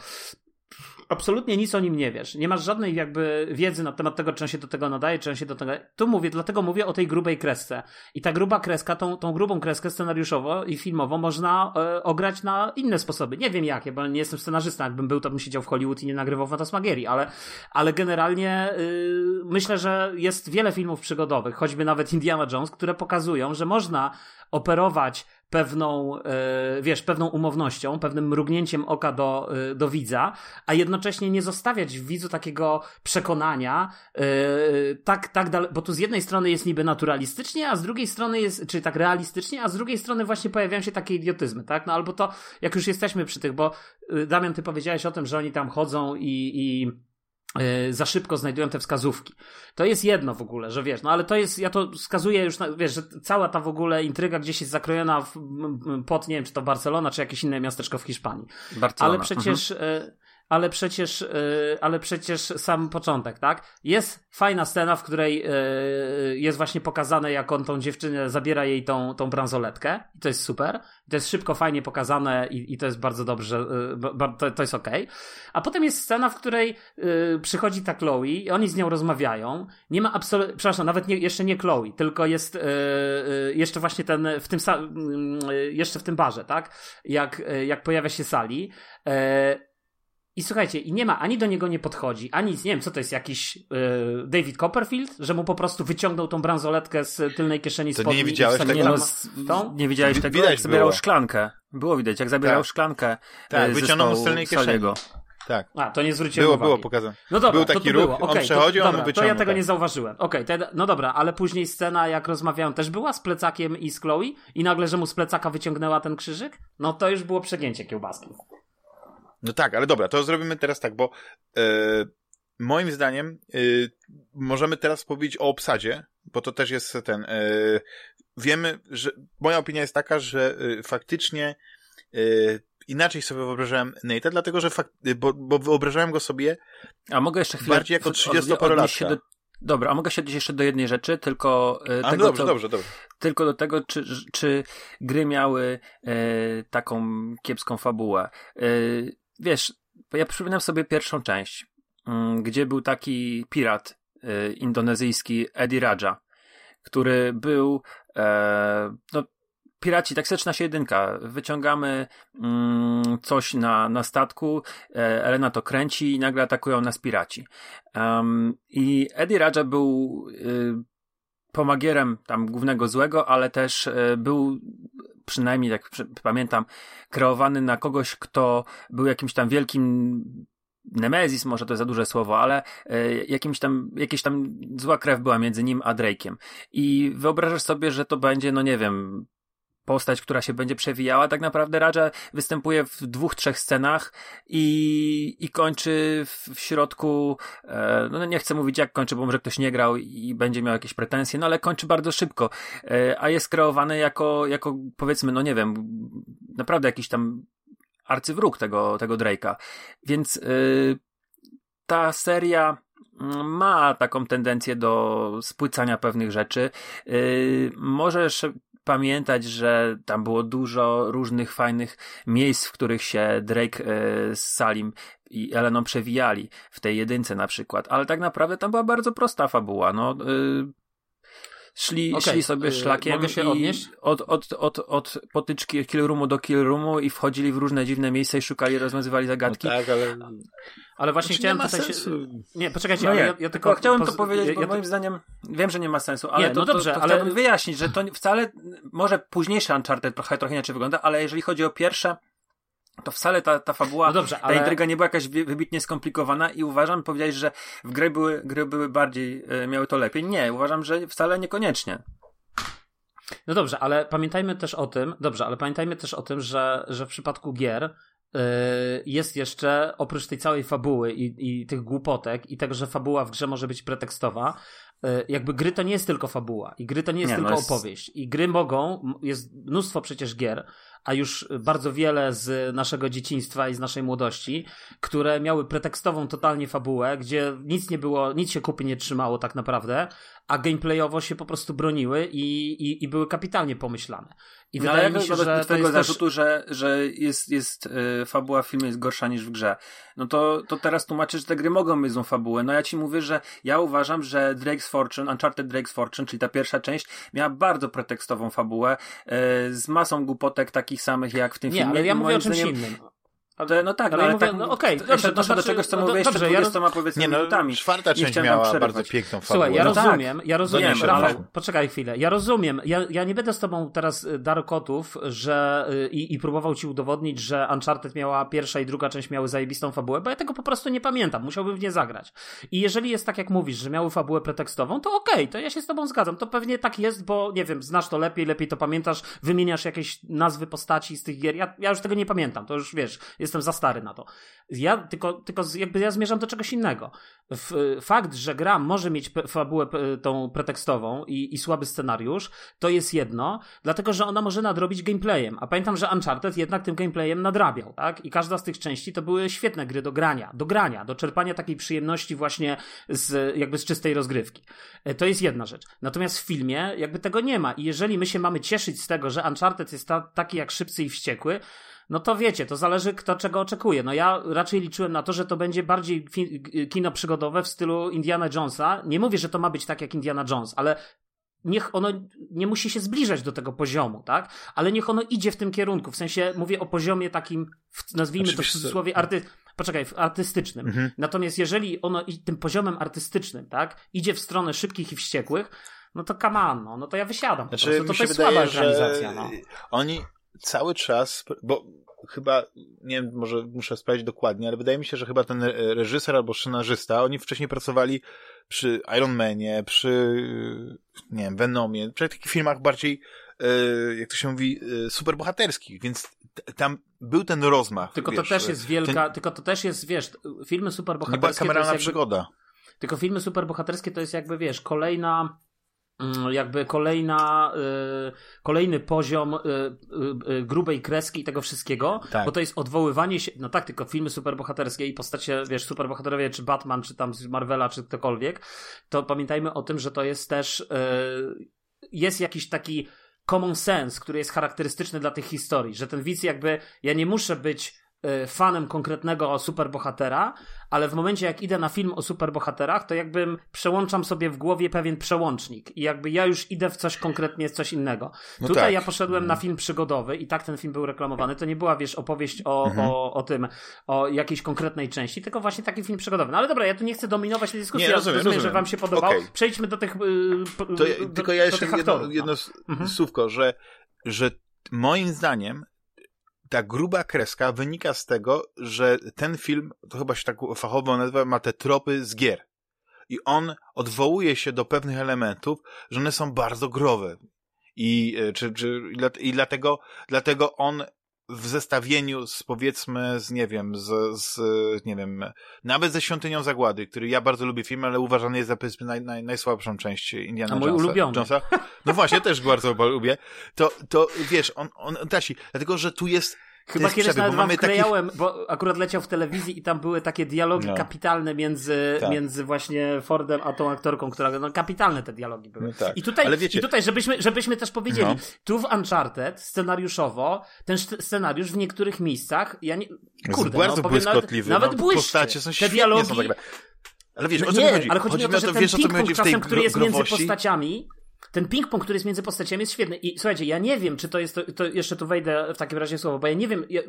absolutnie nic o nim nie wiesz. Nie masz żadnej jakby wiedzy na temat tego, czy on się do tego nadaje, czy on się do tego... Tu mówię, dlatego mówię o tej grubej kresce. I ta gruba kreska, tą, tą grubą kreskę scenariuszowo i filmowo można e, ograć na inne sposoby. Nie wiem jakie, bo nie jestem scenarzystą. Jakbym był, to bym siedział w Hollywood i nie nagrywał Fantasmagierii, ale, ale generalnie y, myślę, że jest wiele filmów przygodowych, choćby nawet Indiana Jones, które pokazują, że można operować pewną, e, wiesz, pewną umownością, pewnym mrugnięciem oka do, e, do widza, a jednocześnie nie zostawiać w widzu takiego przekonania, e, tak, tak dalej, bo tu z jednej strony jest niby naturalistycznie, a z drugiej strony jest, czy tak realistycznie, a z drugiej strony właśnie pojawiają się takie idiotyzmy, tak? No albo to, jak już jesteśmy przy tych, bo Damian, ty powiedziałeś o tym, że oni tam chodzą i, i za szybko znajdują te wskazówki. To jest jedno w ogóle, że wiesz, no ale to jest, ja to wskazuję już, na, wiesz, że cała ta w ogóle intryga gdzieś jest zakrojona w, pod, nie wiem, czy to Barcelona, czy jakieś inne miasteczko w Hiszpanii. Barcelona. Ale przecież, mhm ale przecież, yy, ale przecież sam początek, tak? Jest fajna scena, w której yy, jest właśnie pokazane, jak on tą dziewczynę zabiera jej tą, tą bransoletkę. I to jest super. to jest szybko, fajnie pokazane i, i to jest bardzo dobrze, yy, to, to jest okej. Okay. A potem jest scena, w której przychodzi ta Chloe i oni z nią rozmawiają. Nie ma absolutnie, przepraszam, nawet nie, jeszcze nie Chloe, tylko jest jeszcze właśnie ten, w tym, jeszcze w tym barze, tak? Jak, jak pojawia się Sali. I słuchajcie, i nie ma, ani do niego nie podchodzi, ani nie wiem, co to jest, jakiś yy, David Copperfield, że mu po prostu wyciągnął tą bransoletkę z tylnej kieszeni spodni. To nie widziałeś tego? Nie, no, tą? nie widziałeś tego, Widać jak zabierał było. szklankę. Było widać, jak zabierał tak. szklankę Tak, wyciągnął z tylnej kieszeni. Saliego. Tak. A, to nie zwróciłem było, uwagi. Było pokazane. No dobra, Był taki to ruch, było. Okay, on przechodził, to, on dobra, To ja tego tak. nie zauważyłem. Okej, okay, no dobra, ale później scena, jak rozmawiałem, też była z plecakiem i z Chloe i nagle, że mu z plecaka wyciągnęła ten krzyżyk? No to już było przegięcie kiełbaski. No tak, ale dobra, to zrobimy teraz tak, bo e, moim zdaniem e, możemy teraz powiedzieć o obsadzie, bo to też jest ten. E, wiemy, że moja opinia jest taka, że faktycznie inaczej sobie wyobrażałem Nate'a, dlatego że fakt, bo, bo wyobrażałem go sobie a mogę jeszcze chwilę bardziej jako 30-parolatka. Do... Dobra, a mogę się odnieść jeszcze do jednej rzeczy, tylko a, tego, dobrze, co, dobrze, dobrze. tylko do tego, czy, czy gry miały e, taką kiepską fabułę. E, wiesz, ja przypominam sobie pierwszą część, mm, gdzie był taki pirat y, indonezyjski Eddie Raja, który był e, no, piraci, taksyczna się jedynka. Wyciągamy mm, coś na, na statku, e, Elena to kręci i nagle atakują nas piraci. Um, I Eddie Raja był y, pomagierem tam głównego złego, ale też y, był przynajmniej jak pamiętam, kreowany na kogoś, kto był jakimś tam wielkim Nemezis, może to jest za duże słowo, ale e, jakimś tam, jakieś tam zła krew była między nim a Drake'iem. I wyobrażasz sobie, że to będzie, no nie wiem, postać, która się będzie przewijała. Tak naprawdę Raja występuje w dwóch, trzech scenach i, i kończy w, w środku, e, no nie chcę mówić jak kończy, bo może ktoś nie grał i będzie miał jakieś pretensje, no ale kończy bardzo szybko, e, a jest kreowany jako, jako powiedzmy, no nie wiem, naprawdę jakiś tam arcywróg tego, tego Drake'a. Więc e, ta seria mm, ma taką tendencję do spłycania pewnych rzeczy. Yy, możesz pamiętać, że tam było dużo różnych fajnych miejsc, w których się Drake e, z Salim i Eleną przewijali, w tej jedynce na przykład, ale tak naprawdę tam była bardzo prosta fabuła, no... Szli, okay. szli sobie y, szlakiem Mogę się odnieść? Od, od, od, od potyczki kill roomu do kill roomu i wchodzili w różne dziwne miejsca i szukali, rozwiązywali zagadki. No tak, ale... Ale właśnie znaczy, chciałem nie tutaj sensu. się... Nie, poczekajcie, no ale ja, ja tylko chciałem poz... to powiedzieć, ja, bo ja moim to... zdaniem wiem, że nie ma sensu, ale nie, no to, dobrze, to, to ale... chciałbym wyjaśnić, że to wcale, może późniejsze Uncharted trochę, trochę inaczej wygląda, ale jeżeli chodzi o pierwsze, to wcale ta, ta fabuła, no dobrze, ale... ta intryga nie była jakaś wybitnie skomplikowana i uważam, powiedziałeś, że w gry były, gry były bardziej, e, miały to lepiej. Nie, uważam, że wcale niekoniecznie. No dobrze, ale pamiętajmy też o tym, dobrze, ale pamiętajmy też o tym, że, że w przypadku gier jest jeszcze, oprócz tej całej fabuły i, i tych głupotek i tego, że fabuła w grze może być pretekstowa, jakby gry to nie jest tylko fabuła i gry to nie jest nie, tylko no jest... opowieść i gry mogą, jest mnóstwo przecież gier, a już bardzo wiele z naszego dzieciństwa i z naszej młodości, które miały pretekstową totalnie fabułę, gdzie nic nie było, nic się kupy nie trzymało tak naprawdę, a gameplayowo się po prostu broniły i, i, i były kapitalnie pomyślane. I no, wydaje mi się, że do tego zarzutu, też... że, że jest, jest yy, fabuła w filmie jest gorsza niż w grze. No to, to teraz tłumaczysz, że te gry mogą mieć złą fabułę. No ja ci mówię, że ja uważam, że Drake's Fortune, Uncharted Drake's Fortune, czyli ta pierwsza część, miała bardzo pretekstową fabułę yy, z masą głupotek takich samych jak w tym Nie, filmie. ale ja mówię o czymś innym. Ale, no tak, ale, ale ja mówię, tak, no okej, okay, znaczy, do czegoś, co no, jeszcze dobrze, 20 ja roz... powiedzmy nie, no, minutami. Czwarta część miała bardzo piękną fabułę. Słuchaj, ja no rozumiem, tak. ja rozumiem, no Rafał, ale... poczekaj chwilę, ja rozumiem, ja, ja nie będę z tobą teraz y, darkotów, że y, i, i próbował ci udowodnić, że Uncharted miała pierwsza i druga część miały zajebistą fabułę, bo ja tego po prostu nie pamiętam, musiałbym w nie zagrać. I jeżeli jest tak, jak mówisz, że miały fabułę pretekstową, to okej, okay, to ja się z tobą zgadzam, to pewnie tak jest, bo nie wiem, znasz to lepiej, lepiej to pamiętasz, wymieniasz jakieś nazwy postaci z tych gier, ja, ja już tego nie pamiętam, to już wiesz, jestem za stary na to. Ja tylko, tylko jakby ja zmierzam do czegoś innego. Fakt, że gra może mieć fabułę tą pretekstową i, i słaby scenariusz, to jest jedno, dlatego że ona może nadrobić gameplayem. A pamiętam, że Uncharted jednak tym gameplayem nadrabiał, tak? I każda z tych części to były świetne gry do grania, do grania, do czerpania takiej przyjemności właśnie z, jakby z czystej rozgrywki. E, to jest jedna rzecz. Natomiast w filmie jakby tego nie ma. I jeżeli my się mamy cieszyć z tego, że Uncharted jest ta, taki jak szybcy i wściekły, no to wiecie, to zależy kto czego oczekuje. No ja raczej liczyłem na to, że to będzie bardziej kino przygodowe w stylu Indiana Jonesa. Nie mówię, że to ma być tak jak Indiana Jones, ale niech ono nie musi się zbliżać do tego poziomu, tak? Ale niech ono idzie w tym kierunku. W sensie mówię o poziomie takim, nazwijmy Oczywiście. to w cudzysłowie, arty... Poczekaj, artystycznym. Mhm. Natomiast jeżeli ono tym poziomem artystycznym, tak, idzie w stronę szybkich i wściekłych, no to come on, no, no to ja wysiadam. Znaczy, to, to jest wydaje, słaba realizacja. No. Oni cały czas, bo chyba, nie wiem, może muszę sprawdzić dokładnie, ale wydaje mi się, że chyba ten reżyser albo scenarzysta, oni wcześniej pracowali przy Iron Manie, przy, nie wiem, Venomie, przy takich filmach bardziej, e, jak to się mówi, e, superbohaterskich, więc tam był ten rozmach. Tylko wiesz, to też jest wielka, ten... tylko to też jest, wiesz, filmy superbohaterskie. Nie była kameralna jakby, przygoda. Tylko filmy superbohaterskie to jest jakby, wiesz, kolejna jakby kolejna, y, kolejny poziom y, y, grubej kreski i tego wszystkiego, tak. bo to jest odwoływanie się, no tak, tylko filmy superbohaterskie i postacie, wiesz, superbohaterowie, czy Batman, czy tam z Marvela, czy ktokolwiek, to pamiętajmy o tym, że to jest też, jest jakiś taki common sense, który jest charakterystyczny dla tych historii, że ten widz jakby, ja nie muszę być fanem konkretnego superbohatera, ale w momencie jak idę na film o superbohaterach, to jakbym przełączam sobie w głowie pewien przełącznik i jakby ja już idę w coś konkretnie, coś innego. No Tutaj tak. ja poszedłem na mhm. film przygodowy i tak ten film był reklamowany. To nie była, wiesz, opowieść o, mhm. o, o tym, o jakiejś konkretnej części, tylko właśnie taki film przygodowy. No ale dobra, ja tu nie chcę dominować tej dyskusji, nie, rozumiem, ja rozumiem, rozumiem. że wam się podobał. Okay. Przejdźmy do tych yy, to, do, Tylko ja jeszcze jedno, no. jedno mhm. słówko, że, że moim zdaniem ta gruba kreska wynika z tego, że ten film, to chyba się tak fachowo nazywa, ma te tropy z gier. I on odwołuje się do pewnych elementów, że one są bardzo growe. I, e, czy, czy, i dlatego, dlatego on w zestawieniu z powiedzmy z, nie wiem, z, z nie wiem, nawet ze Świątynią Zagłady, który ja bardzo lubię film, ale uważany jest za powiedzmy naj, naj, najsłabszą część Indiana A mój Jonesa, ulubiony. Jonesa. No właśnie, też bardzo lubię. To, to wiesz, on, on, on tasi, dlatego, że tu jest Chyba kiedyś nawet wam wklejałem, takich... bo akurat leciał w telewizji i tam były takie dialogi no. kapitalne między, tak. między właśnie Fordem a tą aktorką, która, no kapitalne te dialogi były. No tak. I tutaj, wiecie... i tutaj żebyśmy, żebyśmy też powiedzieli, no. tu w Uncharted scenariuszowo, ten scenariusz w niektórych miejscach, ja nie, kurde, jest bardzo no, błyskotliwy. Nawet, nawet no, błyszczy. Są te dialogi, są tak... Ale wiesz, no o co nie, chodzi? Ale chodzi, chodzi mi o to, że ten ping-pong czasem, który jest między postaciami, ten ping-pong, który jest między postaciami jest świetny. I słuchajcie, ja nie wiem, czy to jest, to, to jeszcze tu wejdę w takim razie słowo, bo ja nie wiem, ja,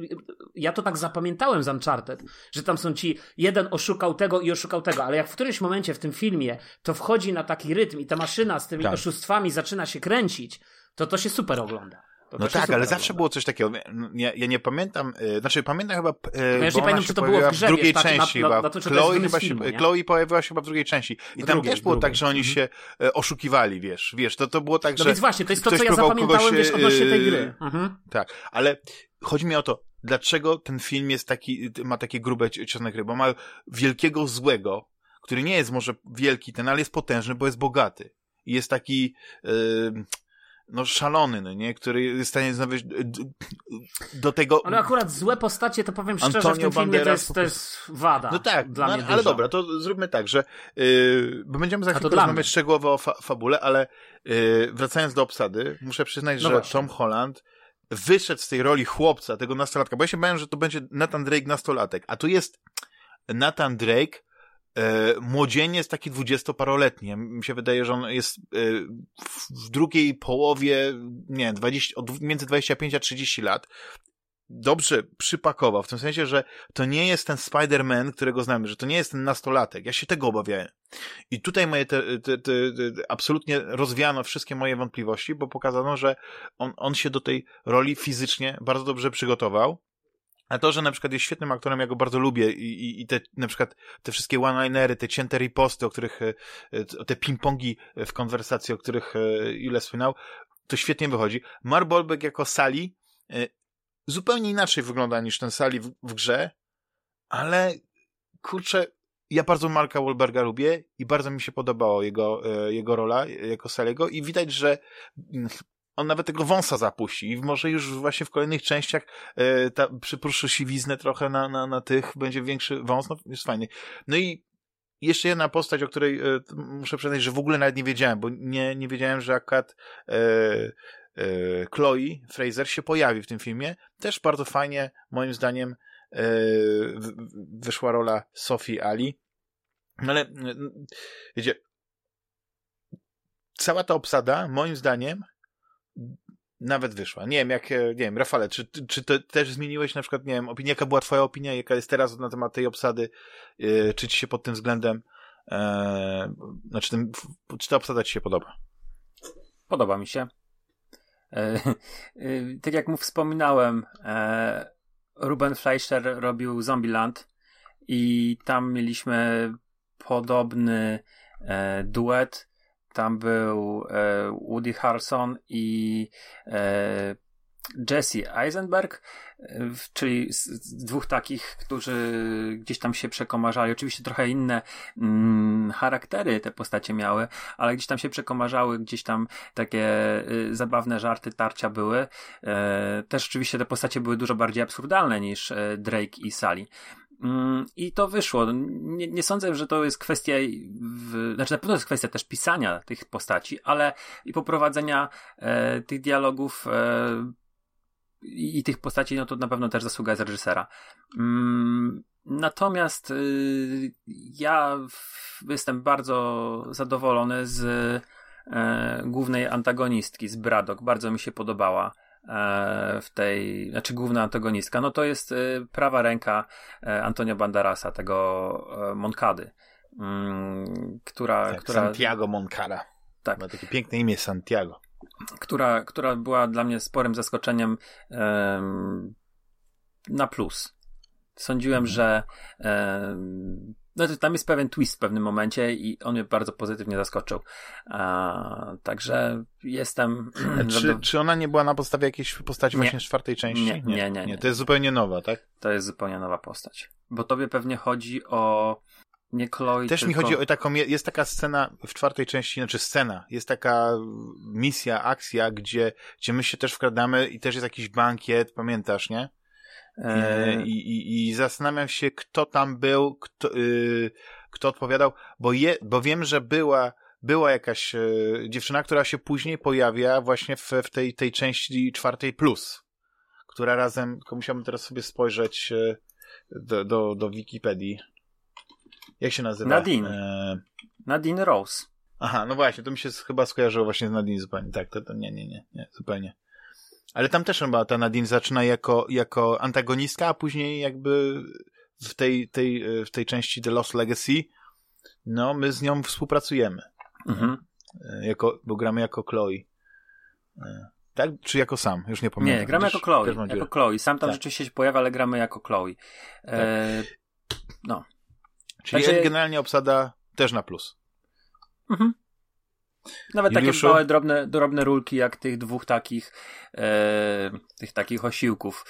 ja, to tak zapamiętałem z Uncharted, że tam są ci, jeden oszukał tego i oszukał tego, ale jak w którymś momencie w tym filmie to wchodzi na taki rytm i ta maszyna z tymi tak. oszustwami zaczyna się kręcić, to to się super ogląda. To no tak, ale zawsze było coś takiego. Ja, ja nie pamiętam, yy, znaczy pamiętam chyba. Yy, ja nie pamiętam, czy to było w, grze, w drugiej wiesz, części na, chyba. Na, na to, Chloe, chyba filmu, się, Chloe pojawiła się chyba w drugiej części. I tam też było tak, że oni mhm. się e, oszukiwali, wiesz. Wiesz, to, to było tak, no że. No więc właśnie, to jest to, co ja zapamiętałem, kogoś, wiesz, odnośnie tej gry. Mhm. Tak, ale chodzi mi o to, dlaczego ten film jest taki, ma takie grube ciosne gry, bo ma wielkiego złego, który nie jest może wielki ten, ale jest potężny, bo jest bogaty. I jest taki, yy, no szalony, no nie? Który jest w stanie znaleźć do tego... Ale akurat złe postacie, to powiem szczerze, Antonio w tym filmie to jest, to jest wada No tak, dla no, mnie ale dobra, to zróbmy tak, że yy, bo będziemy za chwilę rozmawiać szczegółowo o fa fabule, ale yy, wracając do obsady, muszę przyznać, no że właśnie. Tom Holland wyszedł z tej roli chłopca, tego nastolatka, bo ja się bałem, że to będzie Nathan Drake nastolatek, a tu jest Nathan Drake młodzieniec taki dwudziestoparoletni. Mi się wydaje, że on jest e, w drugiej połowie, nie 20, od, między 25 a 30 lat. Dobrze przypakował, w tym sensie, że to nie jest ten Spider-Man, którego znamy, że to nie jest ten nastolatek. Ja się tego obawiałem. I tutaj moje te, te, te, absolutnie rozwiano wszystkie moje wątpliwości, bo pokazano, że on, on się do tej roli fizycznie bardzo dobrze przygotował a to, że na przykład jest świetnym aktorem, ja go bardzo lubię i, i, i te, na przykład te wszystkie one-linery, te cięte riposty, o których, e, e, te ping-pongi w konwersacji, o których e, ile wspominał, to świetnie wychodzi. Mar Bolbeck jako Sali zupełnie inaczej wygląda niż ten Sali w, w grze, ale kurczę, ja bardzo Marka Wahlberga lubię i bardzo mi się podobało jego, jego rola jako Saliego i widać, że mm, on nawet tego wąsa zapuści i może już właśnie w kolejnych częściach e, ta, przypruszy siwiznę trochę na, na, na tych, będzie większy wąs, no jest fajny. No i jeszcze jedna postać, o której e, muszę przyznać, że w ogóle nawet nie wiedziałem, bo nie, nie wiedziałem, że akurat e, e, Chloe Fraser się pojawi w tym filmie. Też bardzo fajnie, moim zdaniem, e, wyszła rola Sophie Ali. No ale, wiecie, cała ta obsada, moim zdaniem, nawet wyszła. Nie wiem, jak, e, nie wiem, Rafale, czy, czy też zmieniłeś na przykład, nie wiem, opinię, jaka była twoja opinia, jaka jest teraz na temat tej obsady, yy, czy ci się pod tym względem, yy, znaczy, tym, czy ta obsada ci się podoba? Podoba mi się. E, tak jak mu wspominałem, Ruben Fleischer robił Zombieland i tam mieliśmy podobny duet tam był e, Woody Harrelson i e, Jesse Eisenberg, czyli z, z, dwóch takich, którzy gdzieś tam się przekomarzali. Oczywiście trochę inne mm, charaktery te postacie miały, ale gdzieś tam się przekomarzały, gdzieś tam takie y, zabawne żarty, tarcia były. E, też oczywiście te postacie były dużo bardziej absurdalne niż e, Drake i Sally. Mm, I to wyszło. Nie, nie, sądzę, że to jest kwestia, w, znaczy na pewno jest kwestia też pisania tych postaci, ale i poprowadzenia e, tych dialogów e, i tych postaci, no to na pewno też zasługa z reżysera. Mm, natomiast y, ja jestem bardzo zadowolony z e, głównej antagonistki, z Braddock. Bardzo mi się podobała. E, w tej, znaczy główna antagonistka, no to jest e, prawa ręka e, Antonio Bandarasa, tego Moncady, mm, która, tak, która... Santiago Moncada. Tak. Ma takie piękne imię Santiago. Która, która była dla mnie sporym zaskoczeniem na plus. Sądziłem, mhm. że no tam jest pewien twist w pewnym momencie i on mnie bardzo pozytywnie zaskoczył. A, także jestem... czy, czy ona nie była na podstawie jakiejś postaci nie. właśnie z czwartej części? Nie nie, nie nie, nie, To jest zupełnie nowa, tak? To jest zupełnie nowa postać. Bo tobie pewnie chodzi o nie Chloe, Też tylko... mi chodzi o taką, jest taka scena w czwartej części, znaczy scena, jest taka misja, akcja, gdzie, gdzie my się też wkradamy i też jest jakiś bankiet, pamiętasz, nie? E, I, i, I zastanawiam się, kto tam był, kto, yy, kto odpowiadał, bo, je, bo wiem, że była, była jakaś yy, dziewczyna, która się później pojawia właśnie w, w tej, tej części czwartej plus, która razem, tylko musiałbym teraz sobie spojrzeć yy, do, do, do Wikipedii. Jak się nazywa? Nadine. E... Nadine Rose. Aha, no właśnie, to mi się chyba skojarzyło właśnie z Nadine zupełnie. Tak, to, to nie, nie, nie, nie, zupełnie. Ale tam też chyba ta Nadine zaczyna jako, jako antagonistka, a później jakby w tej, tej, w tej części The Lost Legacy, no my z nią współpracujemy. Mhm. E, jako, bo gramy jako Chloe. E, tak? Czy jako sam? Już nie pamiętam. Nie, gramy jako Chloe. Jako Chloe. Sam tam tak. rzeczywiście się pojawia, ale gramy jako Chloe. E, tak. No. Czyli Także... generalnie obsada też na plus. Mhm. Nawet Juliuszu? takie małe, drobne, drobne rulki, jak tych dwóch takich e, tych takich osiłków.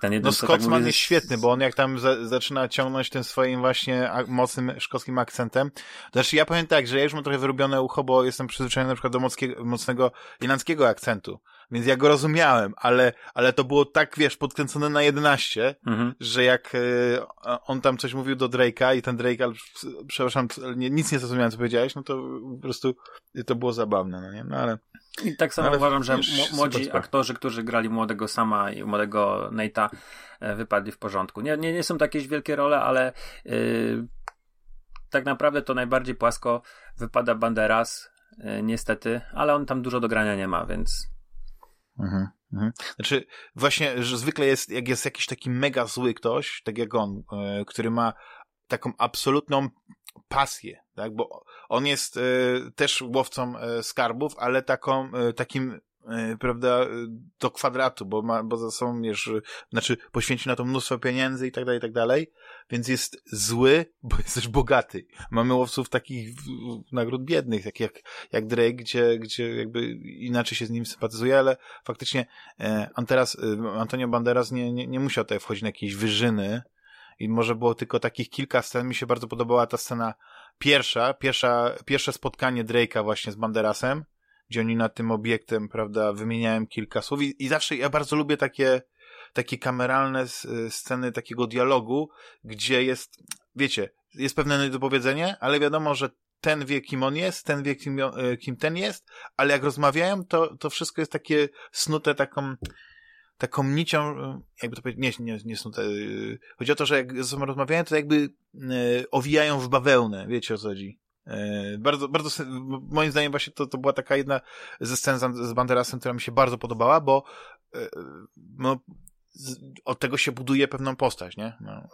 Ten jeden, no Scotsman tak jest świetny, bo on jak tam za, zaczyna ciągnąć tym swoim właśnie mocnym szkockim akcentem. Znaczy ja powiem tak, że ja już mam trochę wyrobione ucho, bo jestem przyzwyczajony na przykład do mockiego, mocnego irlandzkiego akcentu. Więc ja go rozumiałem, ale, ale to było tak, wiesz, podkręcone na 11, mhm. że jak y, on tam coś mówił do Drake'a i ten Drake, ale, przepraszam, nie, nic nie zrozumiałem, co powiedziałeś, no to po prostu to było zabawne, no nie? No ale... I tak samo ale uważam, że młodzi aktorzy, którzy grali młodego Sama i młodego Nate'a e, wypadli w porządku. Nie, nie, nie są to jakieś wielkie role, ale yy, tak naprawdę to najbardziej płasko wypada Banderas, yy, niestety, ale on tam dużo do grania nie ma, więc Mhm, mhm. Znaczy, właśnie, że zwykle jest, jak jest jakiś taki mega zły ktoś, tak jak on, e, który ma taką absolutną pasję, tak, bo on jest e, też łowcą e, skarbów, ale taką, takim prawda, do kwadratu, bo ma, bo sobą, wiesz, znaczy poświęci na to mnóstwo pieniędzy i tak dalej, i tak dalej, więc jest zły, bo jest też bogaty. Mamy łowców takich nagród biednych, takich jak, jak Drake, gdzie, gdzie jakby inaczej się z nim sympatyzuje, ale faktycznie e, on teraz, e, Antonio Banderas nie, nie, nie musiał tutaj wchodzić na jakieś wyżyny i może było tylko takich kilka scen, mi się bardzo podobała ta scena pierwsza, pierwsza pierwsze spotkanie Drake'a właśnie z Banderasem, gdzie oni nad tym obiektem, prawda, wymieniałem kilka słów i, i zawsze ja bardzo lubię takie, takie kameralne sceny takiego dialogu, gdzie jest, wiecie, jest pewne niedopowiedzenie, ale wiadomo, że ten wie, kim on jest, ten wie, kim, e, kim ten jest, ale jak rozmawiają, to, to wszystko jest takie snute taką, taką nicią, jakby to powiedzieć, nie, nie, nie snute. Chodzi o to, że jak ze sobą rozmawiają, to jakby owijają w bawełnę, wiecie o co chodzi. E, bardzo, bardzo, moim zdaniem właśnie to, to była taka jedna ze scen z Banderasem, która mi się bardzo podobała, bo e, no, od tego się buduje pewną postać, nie? No,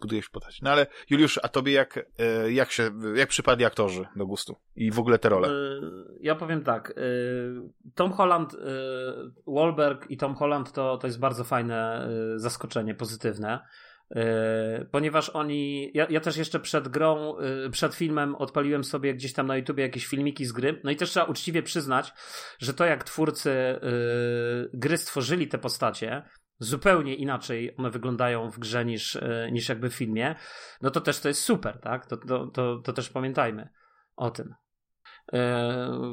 buduje się postać. No ale Juliusz, a tobie jak, e, jak się, jak przypadli aktorzy do gustu? I w ogóle te role? Ja powiem tak. Tom Holland, Wahlberg i Tom Holland to, to jest bardzo fajne zaskoczenie, pozytywne. E, ponieważ oni. Ja, ja, też jeszcze przed grą, e, przed filmem odpaliłem sobie gdzieś tam na YouTubie jakieś filmiki z gry. No i też trzeba uczciwie przyznać, że to jak twórcy e, gry stworzyli te postacie, zupełnie inaczej one wyglądają w grze niż, niż jakby w filmie, no to też to jest super, tak? To, to, to, to też pamiętajmy o tym.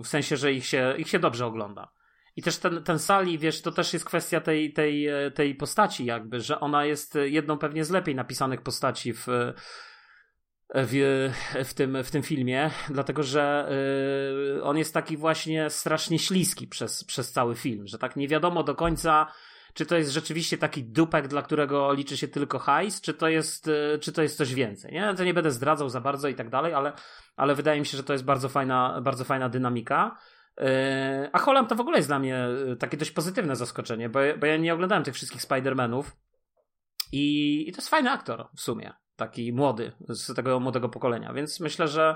W sensie, że ich się, ich się dobrze ogląda. I też ten, ten Sali, wiesz, to też jest kwestia tej, tej, tej postaci, jakby, że ona jest jedną pewnie z lepiej napisanych postaci w, w, w, tym, w tym filmie, dlatego że y, on jest taki właśnie strasznie śliski przez, przez cały film, że tak nie wiadomo do końca, czy to jest rzeczywiście taki dupek, dla którego liczy się tylko hajs, czy to jest, y, czy to jest coś więcej. Nie? To nie będę zdradzał za bardzo i tak dalej, ale, ale wydaje mi się, że to jest bardzo fajna, bardzo fajna dynamika. Yy, a Holland to w ogóle jest dla mnie yy, takie dość pozytywne zaskoczenie, bo, bo ja nie oglądałem tych wszystkich Spider-Manów i, i to jest fajny aktor w sumie. Taki młody, z tego młodego pokolenia, więc myślę, że,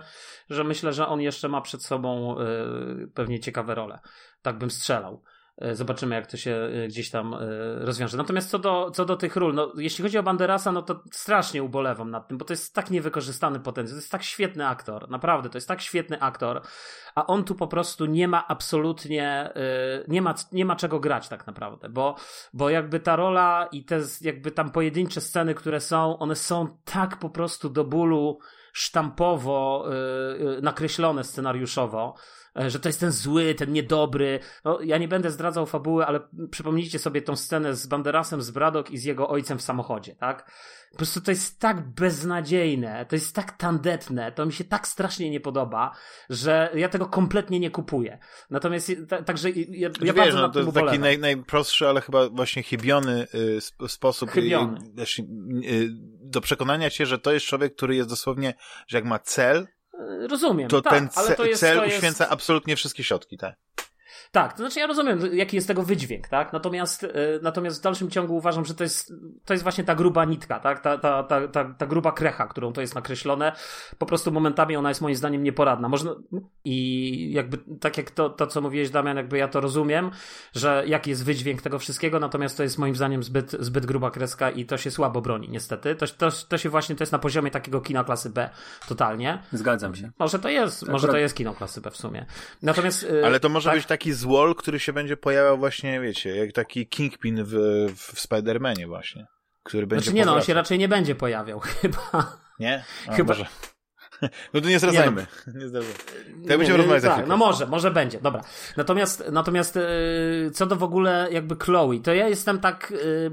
że myślę, że on jeszcze ma przed sobą yy, pewnie ciekawe role. Tak bym strzelał. E, zobaczymy, jak to się e, gdzieś tam e, rozwiąże. Natomiast co do, co do tych ról, no, jeśli chodzi o Banderasa, no to strasznie ubolewam nad tym, bo to jest tak niewykorzystany potencjał. To jest tak świetny aktor, naprawdę, to jest tak świetny aktor, a on tu po prostu nie ma absolutnie, nie ma, nie ma czego grać tak naprawdę, bo, bo jakby ta rola i te jakby tam pojedyncze sceny, które są, one są tak po prostu do bólu sztampowo nakreślone scenariuszowo, że to jest ten zły, ten niedobry. No, ja nie będę zdradzał fabuły, ale przypomnijcie sobie tą scenę z Banderasem z Bradok i z jego ojcem w samochodzie, tak? Po prostu to jest tak beznadziejne, to jest tak tandetne, to mi się tak strasznie nie podoba, że ja tego kompletnie nie kupuję. Natomiast także ja, ja znaczy, bardzo no, to jest taki naj, najprostszy, ale chyba właśnie chybiony y, sposób chybiony. Y, y, do przekonania się, że to jest człowiek, który jest dosłownie, że jak ma cel, Rozumiem, to tak, ten ale to jest, cel to jest... uświęca absolutnie wszystkie środki, tak? Tak, to znaczy ja rozumiem, jaki jest tego wydźwięk, tak? Natomiast, y, natomiast w dalszym ciągu uważam, że to jest, to jest właśnie ta gruba nitka, tak? Ta, ta, ta, ta, ta gruba krecha, którą to jest nakreślone. Po prostu momentami ona jest moim zdaniem nieporadna. Można, I jakby tak jak to, to, co mówiłeś, Damian, jakby ja to rozumiem, że jaki jest wydźwięk tego wszystkiego, natomiast to jest moim zdaniem zbyt, zbyt gruba kreska i to się słabo broni, niestety. To, to, to się właśnie to jest na poziomie takiego kina klasy B totalnie. Zgadzam się. Może to jest, tak, może to jest kino klasy B w sumie. Natomiast. Y, Ale to może tak... być taki złol, który się będzie pojawiał właśnie, wiecie, jak taki Kingpin w, w Spider-Manie właśnie. Który będzie znaczy nie, no, on się raczej nie będzie pojawiał, chyba. Nie? A, chyba. Może. No to nie zdradzajmy. Nie, no, nie zdradzajmy. To będziemy rozmawiać tak, No może, może będzie, dobra. Natomiast, natomiast yy, co do w ogóle jakby Chloe, to ja jestem tak yy,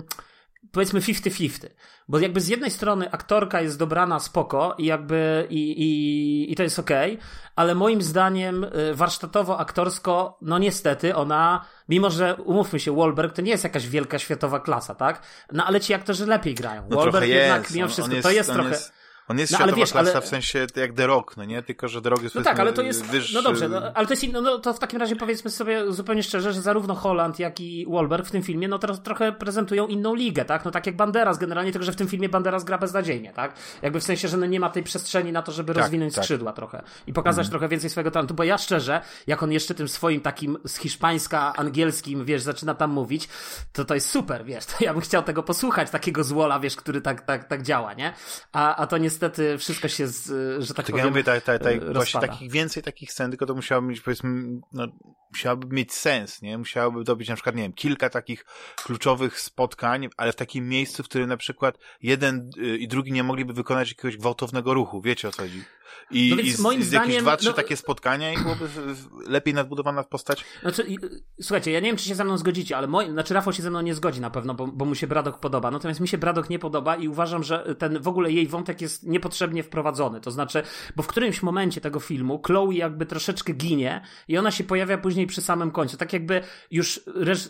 powiedzmy 50-50. Bo jakby z jednej strony aktorka jest dobrana spoko i jakby i, i, i to jest okej, okay, ale moim zdaniem y, warsztatowo, aktorsko, no niestety ona, mimo że umówmy się, Wahlberg to nie jest jakaś wielka światowa klasa, tak? No ale ci aktorzy lepiej grają. No Wahlberg jednak jest. mimo wszystko, on, on jest, to jest trochę... Jest on jest no, ale wiesz, klasa ale... w sensie jak The Rock, no nie? Tylko, że The Rock jest No tak, ale to jest, wyższy... no dobrze, no, ale to jest, no, no, to w takim razie powiedzmy sobie zupełnie szczerze, że zarówno Holland, jak i Wahlberg w tym filmie, no teraz trochę prezentują inną ligę, tak? No tak jak Banderas generalnie, tylko że w tym filmie Banderas gra beznadziejnie, tak? Jakby w sensie, że no nie ma tej przestrzeni na to, żeby tak, rozwinąć tak. skrzydła trochę i pokazać mhm. trochę więcej swojego talentu, bo ja szczerze, jak on jeszcze tym swoim takim z hiszpańska angielskim, wiesz, zaczyna tam mówić, to to jest super, wiesz, to ja bym chciał tego posłuchać, takiego złola, wiesz, który tak, tak, tak działa, nie? A, a to niestety wszystko się z, że tak, tak powiem, ja mówię, tak, tak, tak, właśnie takich więcej takich scen, tylko to musiałoby mieć, powiedzmy, no, musiałoby mieć sens, nie? Musiałoby to być na przykład, nie wiem, kilka takich kluczowych spotkań, ale w takim miejscu, w którym na przykład jeden y, i drugi nie mogliby wykonać jakiegoś gwałtownego ruchu, wiecie o co chodzi. I, no i z, moim z zdaniem, jakieś dwa, trzy no, takie spotkania i byłoby lepiej nadbudowana postać. Znaczy, słuchajcie, ja nie wiem, czy się ze mną zgodzicie, ale moi, znaczy Rafał się ze mną nie zgodzi na pewno, bo, bo mu się Bradok podoba. Natomiast mi się Bradok nie podoba i uważam, że ten w ogóle jej wątek jest niepotrzebnie wprowadzony. To znaczy, bo w którymś momencie tego filmu Chloe jakby troszeczkę ginie i ona się pojawia później przy samym końcu. Tak jakby już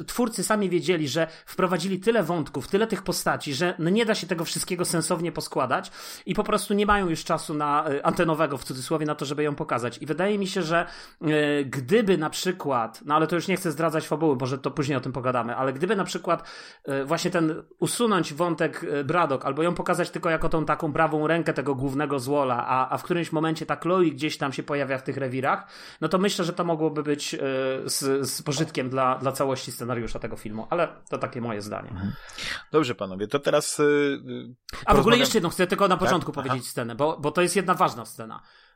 twórcy sami wiedzieli, że wprowadzili tyle wątków, tyle tych postaci, że no nie da się tego wszystkiego sensownie poskładać i po prostu nie mają już czasu na y, antenowego w cudzysłowie na to, żeby ją pokazać. I wydaje mi się, że e, gdyby na przykład, no ale to już nie chcę zdradzać fabuły, może to później o tym pogadamy, ale gdyby na przykład e, właśnie ten usunąć wątek e, Bradok, albo ją pokazać tylko jako tą taką prawą rękę tego głównego złola, a, a w którymś momencie ta Chloe gdzieś tam się pojawia w tych rewirach, no to myślę, że to mogłoby być z, z pożytkiem dla, dla całości scenariusza tego filmu, ale to takie moje zdanie. Mhm. Dobrze, panowie, to teraz. Yy, a w ogóle jeszcze jedno, chcę tylko na tak? początku tak? powiedzieć Aha. scenę, bo, bo to jest jedna ważna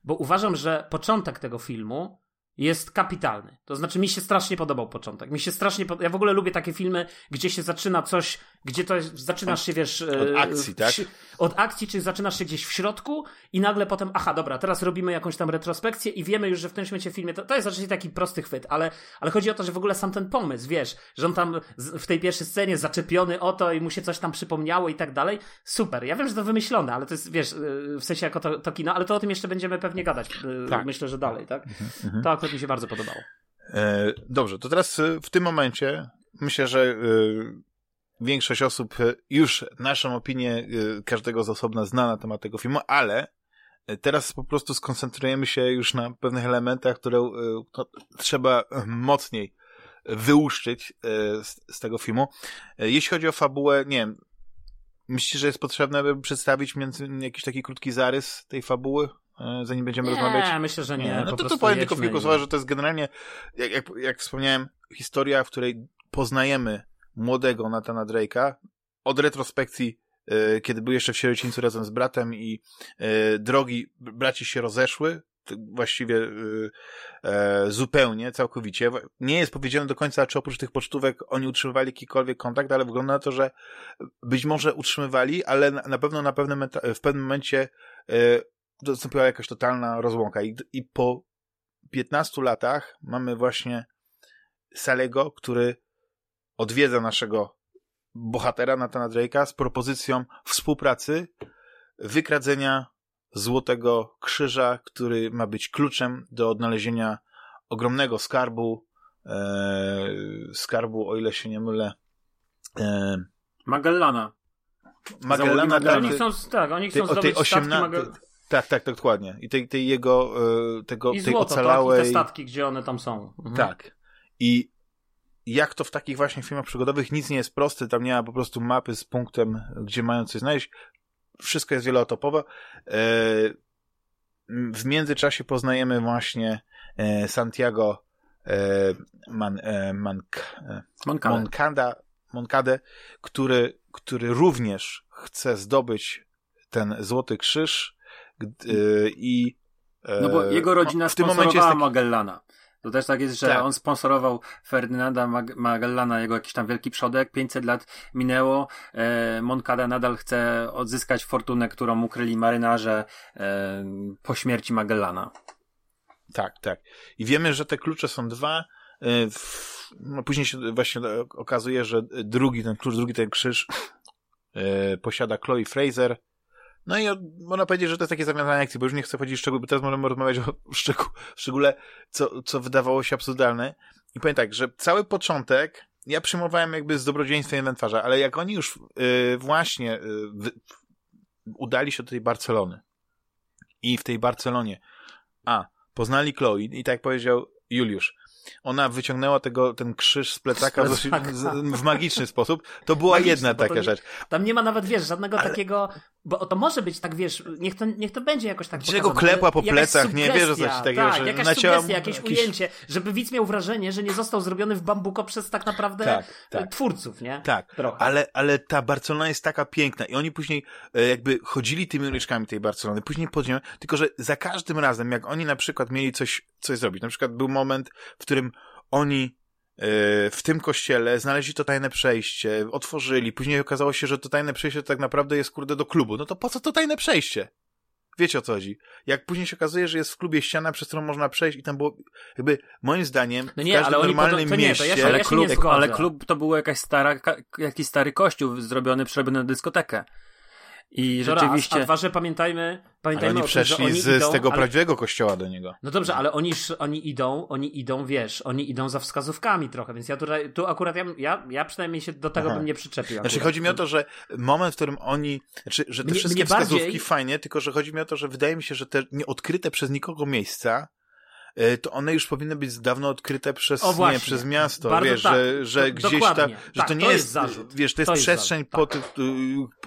bo uważam, że początek tego filmu jest kapitalny. To znaczy, mi się strasznie podobał początek. Mi się strasznie pod... Ja w ogóle lubię takie filmy, gdzie się zaczyna coś, gdzie to jest, zaczynasz się, wiesz... Od e, akcji, tak? Od akcji, czyli zaczynasz się gdzieś w środku i nagle potem, aha, dobra, teraz robimy jakąś tam retrospekcję i wiemy już, że w tym w filmie, to, to jest oczywiście taki prosty chwyt, ale, ale chodzi o to, że w ogóle sam ten pomysł, wiesz, że on tam w tej pierwszej scenie zaczepiony o to i mu się coś tam przypomniało i tak dalej. Super. Ja wiem, że to wymyślone, ale to jest, wiesz, e, w sensie jako to, to kino, ale to o tym jeszcze będziemy pewnie gadać. E, tak. Myślę, że dalej, tak? Mhm, mhm. to akurat mi się bardzo podobało. E, dobrze, to teraz e, w tym momencie myślę, że e, większość osób już naszą opinię każdego z osobna zna na temat tego filmu, ale teraz po prostu skoncentrujemy się już na pewnych elementach, które trzeba mocniej wyłuszczyć z, z, tego filmu. Jeśli chodzi o fabułę, nie wiem, myślicie, że jest potrzebne, aby przedstawić między, jakiś taki krótki zarys tej fabuły? E, zanim będziemy nie, rozmawiać? Nie, myślę, że nie. No to, to powiem tylko w kilku słowach, że to jest generalnie, jak, jak, jak wspomniałem, historia, w której poznajemy młodego Natana Drake'a od retrospekcji, e, kiedy był jeszcze w sierocińcu razem z bratem i e, drogi braci się rozeszły, właściwie e, zupełnie, całkowicie. Nie jest powiedziane do końca, czy oprócz tych pocztówek oni utrzymywali jakikolwiek kontakt, ale wygląda na to, że być może utrzymywali, ale na, na pewno na pewnym, w pewnym momencie e, nastąpiła jakaś totalna rozłąka. I, I po 15 latach mamy właśnie Salego, który odwiedza naszego bohatera Natana Drake'a z propozycją współpracy, wykradzenia złotego krzyża, który ma być kluczem do odnalezienia ogromnego skarbu, e, skarbu, o ile się nie mylę, e, Magellana. Magellana, tak. Oni chcą, tak, oni chcą zdobyć tej 18, tak, tak, tak, dokładnie. I tej, tej jego, e, tego, I tej złoto, ocalałej... Tak, i te statki, gdzie one tam są. Mhm. Tak. I jak to w takich właśnie filmach przygodowych nic nie jest proste, tam nie ma po prostu mapy z punktem, gdzie mają coś znaleźć. Wszystko jest wieloetopowe. E, w międzyczasie poznajemy właśnie e, Santiago Man, Man, Moncada, Moncada, który, który również chce zdobyć ten Złoty Krzyż i no bo jego rodzina w tym momencie jest taki... Magellana. To też tak jest, że tak. on sponsorował Ferdynanda Mag Magellana, jego jakiś tam wielki przodek. 500 lat minęło. E, Moncada nadal chce odzyskać fortunę, którą ukryli marynarze e, po śmierci Magellana. Tak, tak. I wiemy, że te klucze są dwa. E, no, później się właśnie okazuje, że drugi ten klucz, drugi ten krzyż e, posiada Chloe Fraser no i można powiedzieć, że to jest takie zawiązanie akcji, bo już nie chcę chodzić w szczegóły, bo teraz możemy rozmawiać o szczegół, szczególe, co, co wydawało się absurdalne. I powiem tak, że cały początek ja przyjmowałem jakby z dobrodziejstwem inwentarza, ale jak oni już yy, właśnie yy, udali się do tej Barcelony i w tej Barcelonie, a, poznali Chloe i tak powiedział Juliusz, ona wyciągnęła tego, ten krzyż z plecaka, z plecaka. Z, w magiczny sposób. To była Magiczny, jedna taka rzecz. Tam nie ma nawet, wiesz, żadnego Ale... takiego, bo to może być tak, wiesz, niech to, niech to będzie jakoś tak Czego klepła po plecach, nie wiesz o coś takiego, tak, że jakaś nacięła... sugestia, jakieś jakiś... ujęcie, żeby widz miał wrażenie, że nie został zrobiony w bambuko przez tak naprawdę tak, tak. twórców, nie? Tak, ale, ale ta Barcelona jest taka piękna i oni później e, jakby chodzili tymi uliczkami tej Barcelony, później pod nią, tylko że za każdym razem, jak oni na przykład mieli coś, coś zrobić, na przykład był moment, w którym oni w tym kościele znaleźli to tajne przejście, otworzyli, później okazało się, że to tajne przejście to tak naprawdę jest kurde do klubu. No to po co to tajne przejście? Wiecie o co chodzi. Jak później się okazuje, że jest w klubie ściana, przez którą można przejść i tam było, jakby, moim zdaniem, no nie, w każdym ale normalnym to, to mieście... Nie, to ja ale, klub, ale klub to był jakaś stara, jakiś stary kościół zrobiony, przerobiony na dyskotekę. I rzeczywiście. A dwa, że pamiętajmy, pamiętajmy ale oni przeszli tym, oni z, idą, z tego ale... prawdziwego kościoła do niego. No dobrze, ale oni, oni idą, oni idą, wiesz, oni idą za wskazówkami trochę, więc ja tutaj, tu akurat ja, ja, ja przynajmniej się do tego Aha. bym nie przyczepił. Znaczy chodzi mi o to, że moment, w którym oni, znaczy, że te mnie, wszystkie mnie wskazówki bardziej... fajnie, tylko że chodzi mi o to, że wydaje mi się, że te nieodkryte przez nikogo miejsca to one już powinny być dawno odkryte przez, o, nie, przez miasto, Bardzo wiesz, tak. że, że to, gdzieś tam, że tak, to nie to jest, jest zarzut. wiesz, to jest to przestrzeń jest pod, tak.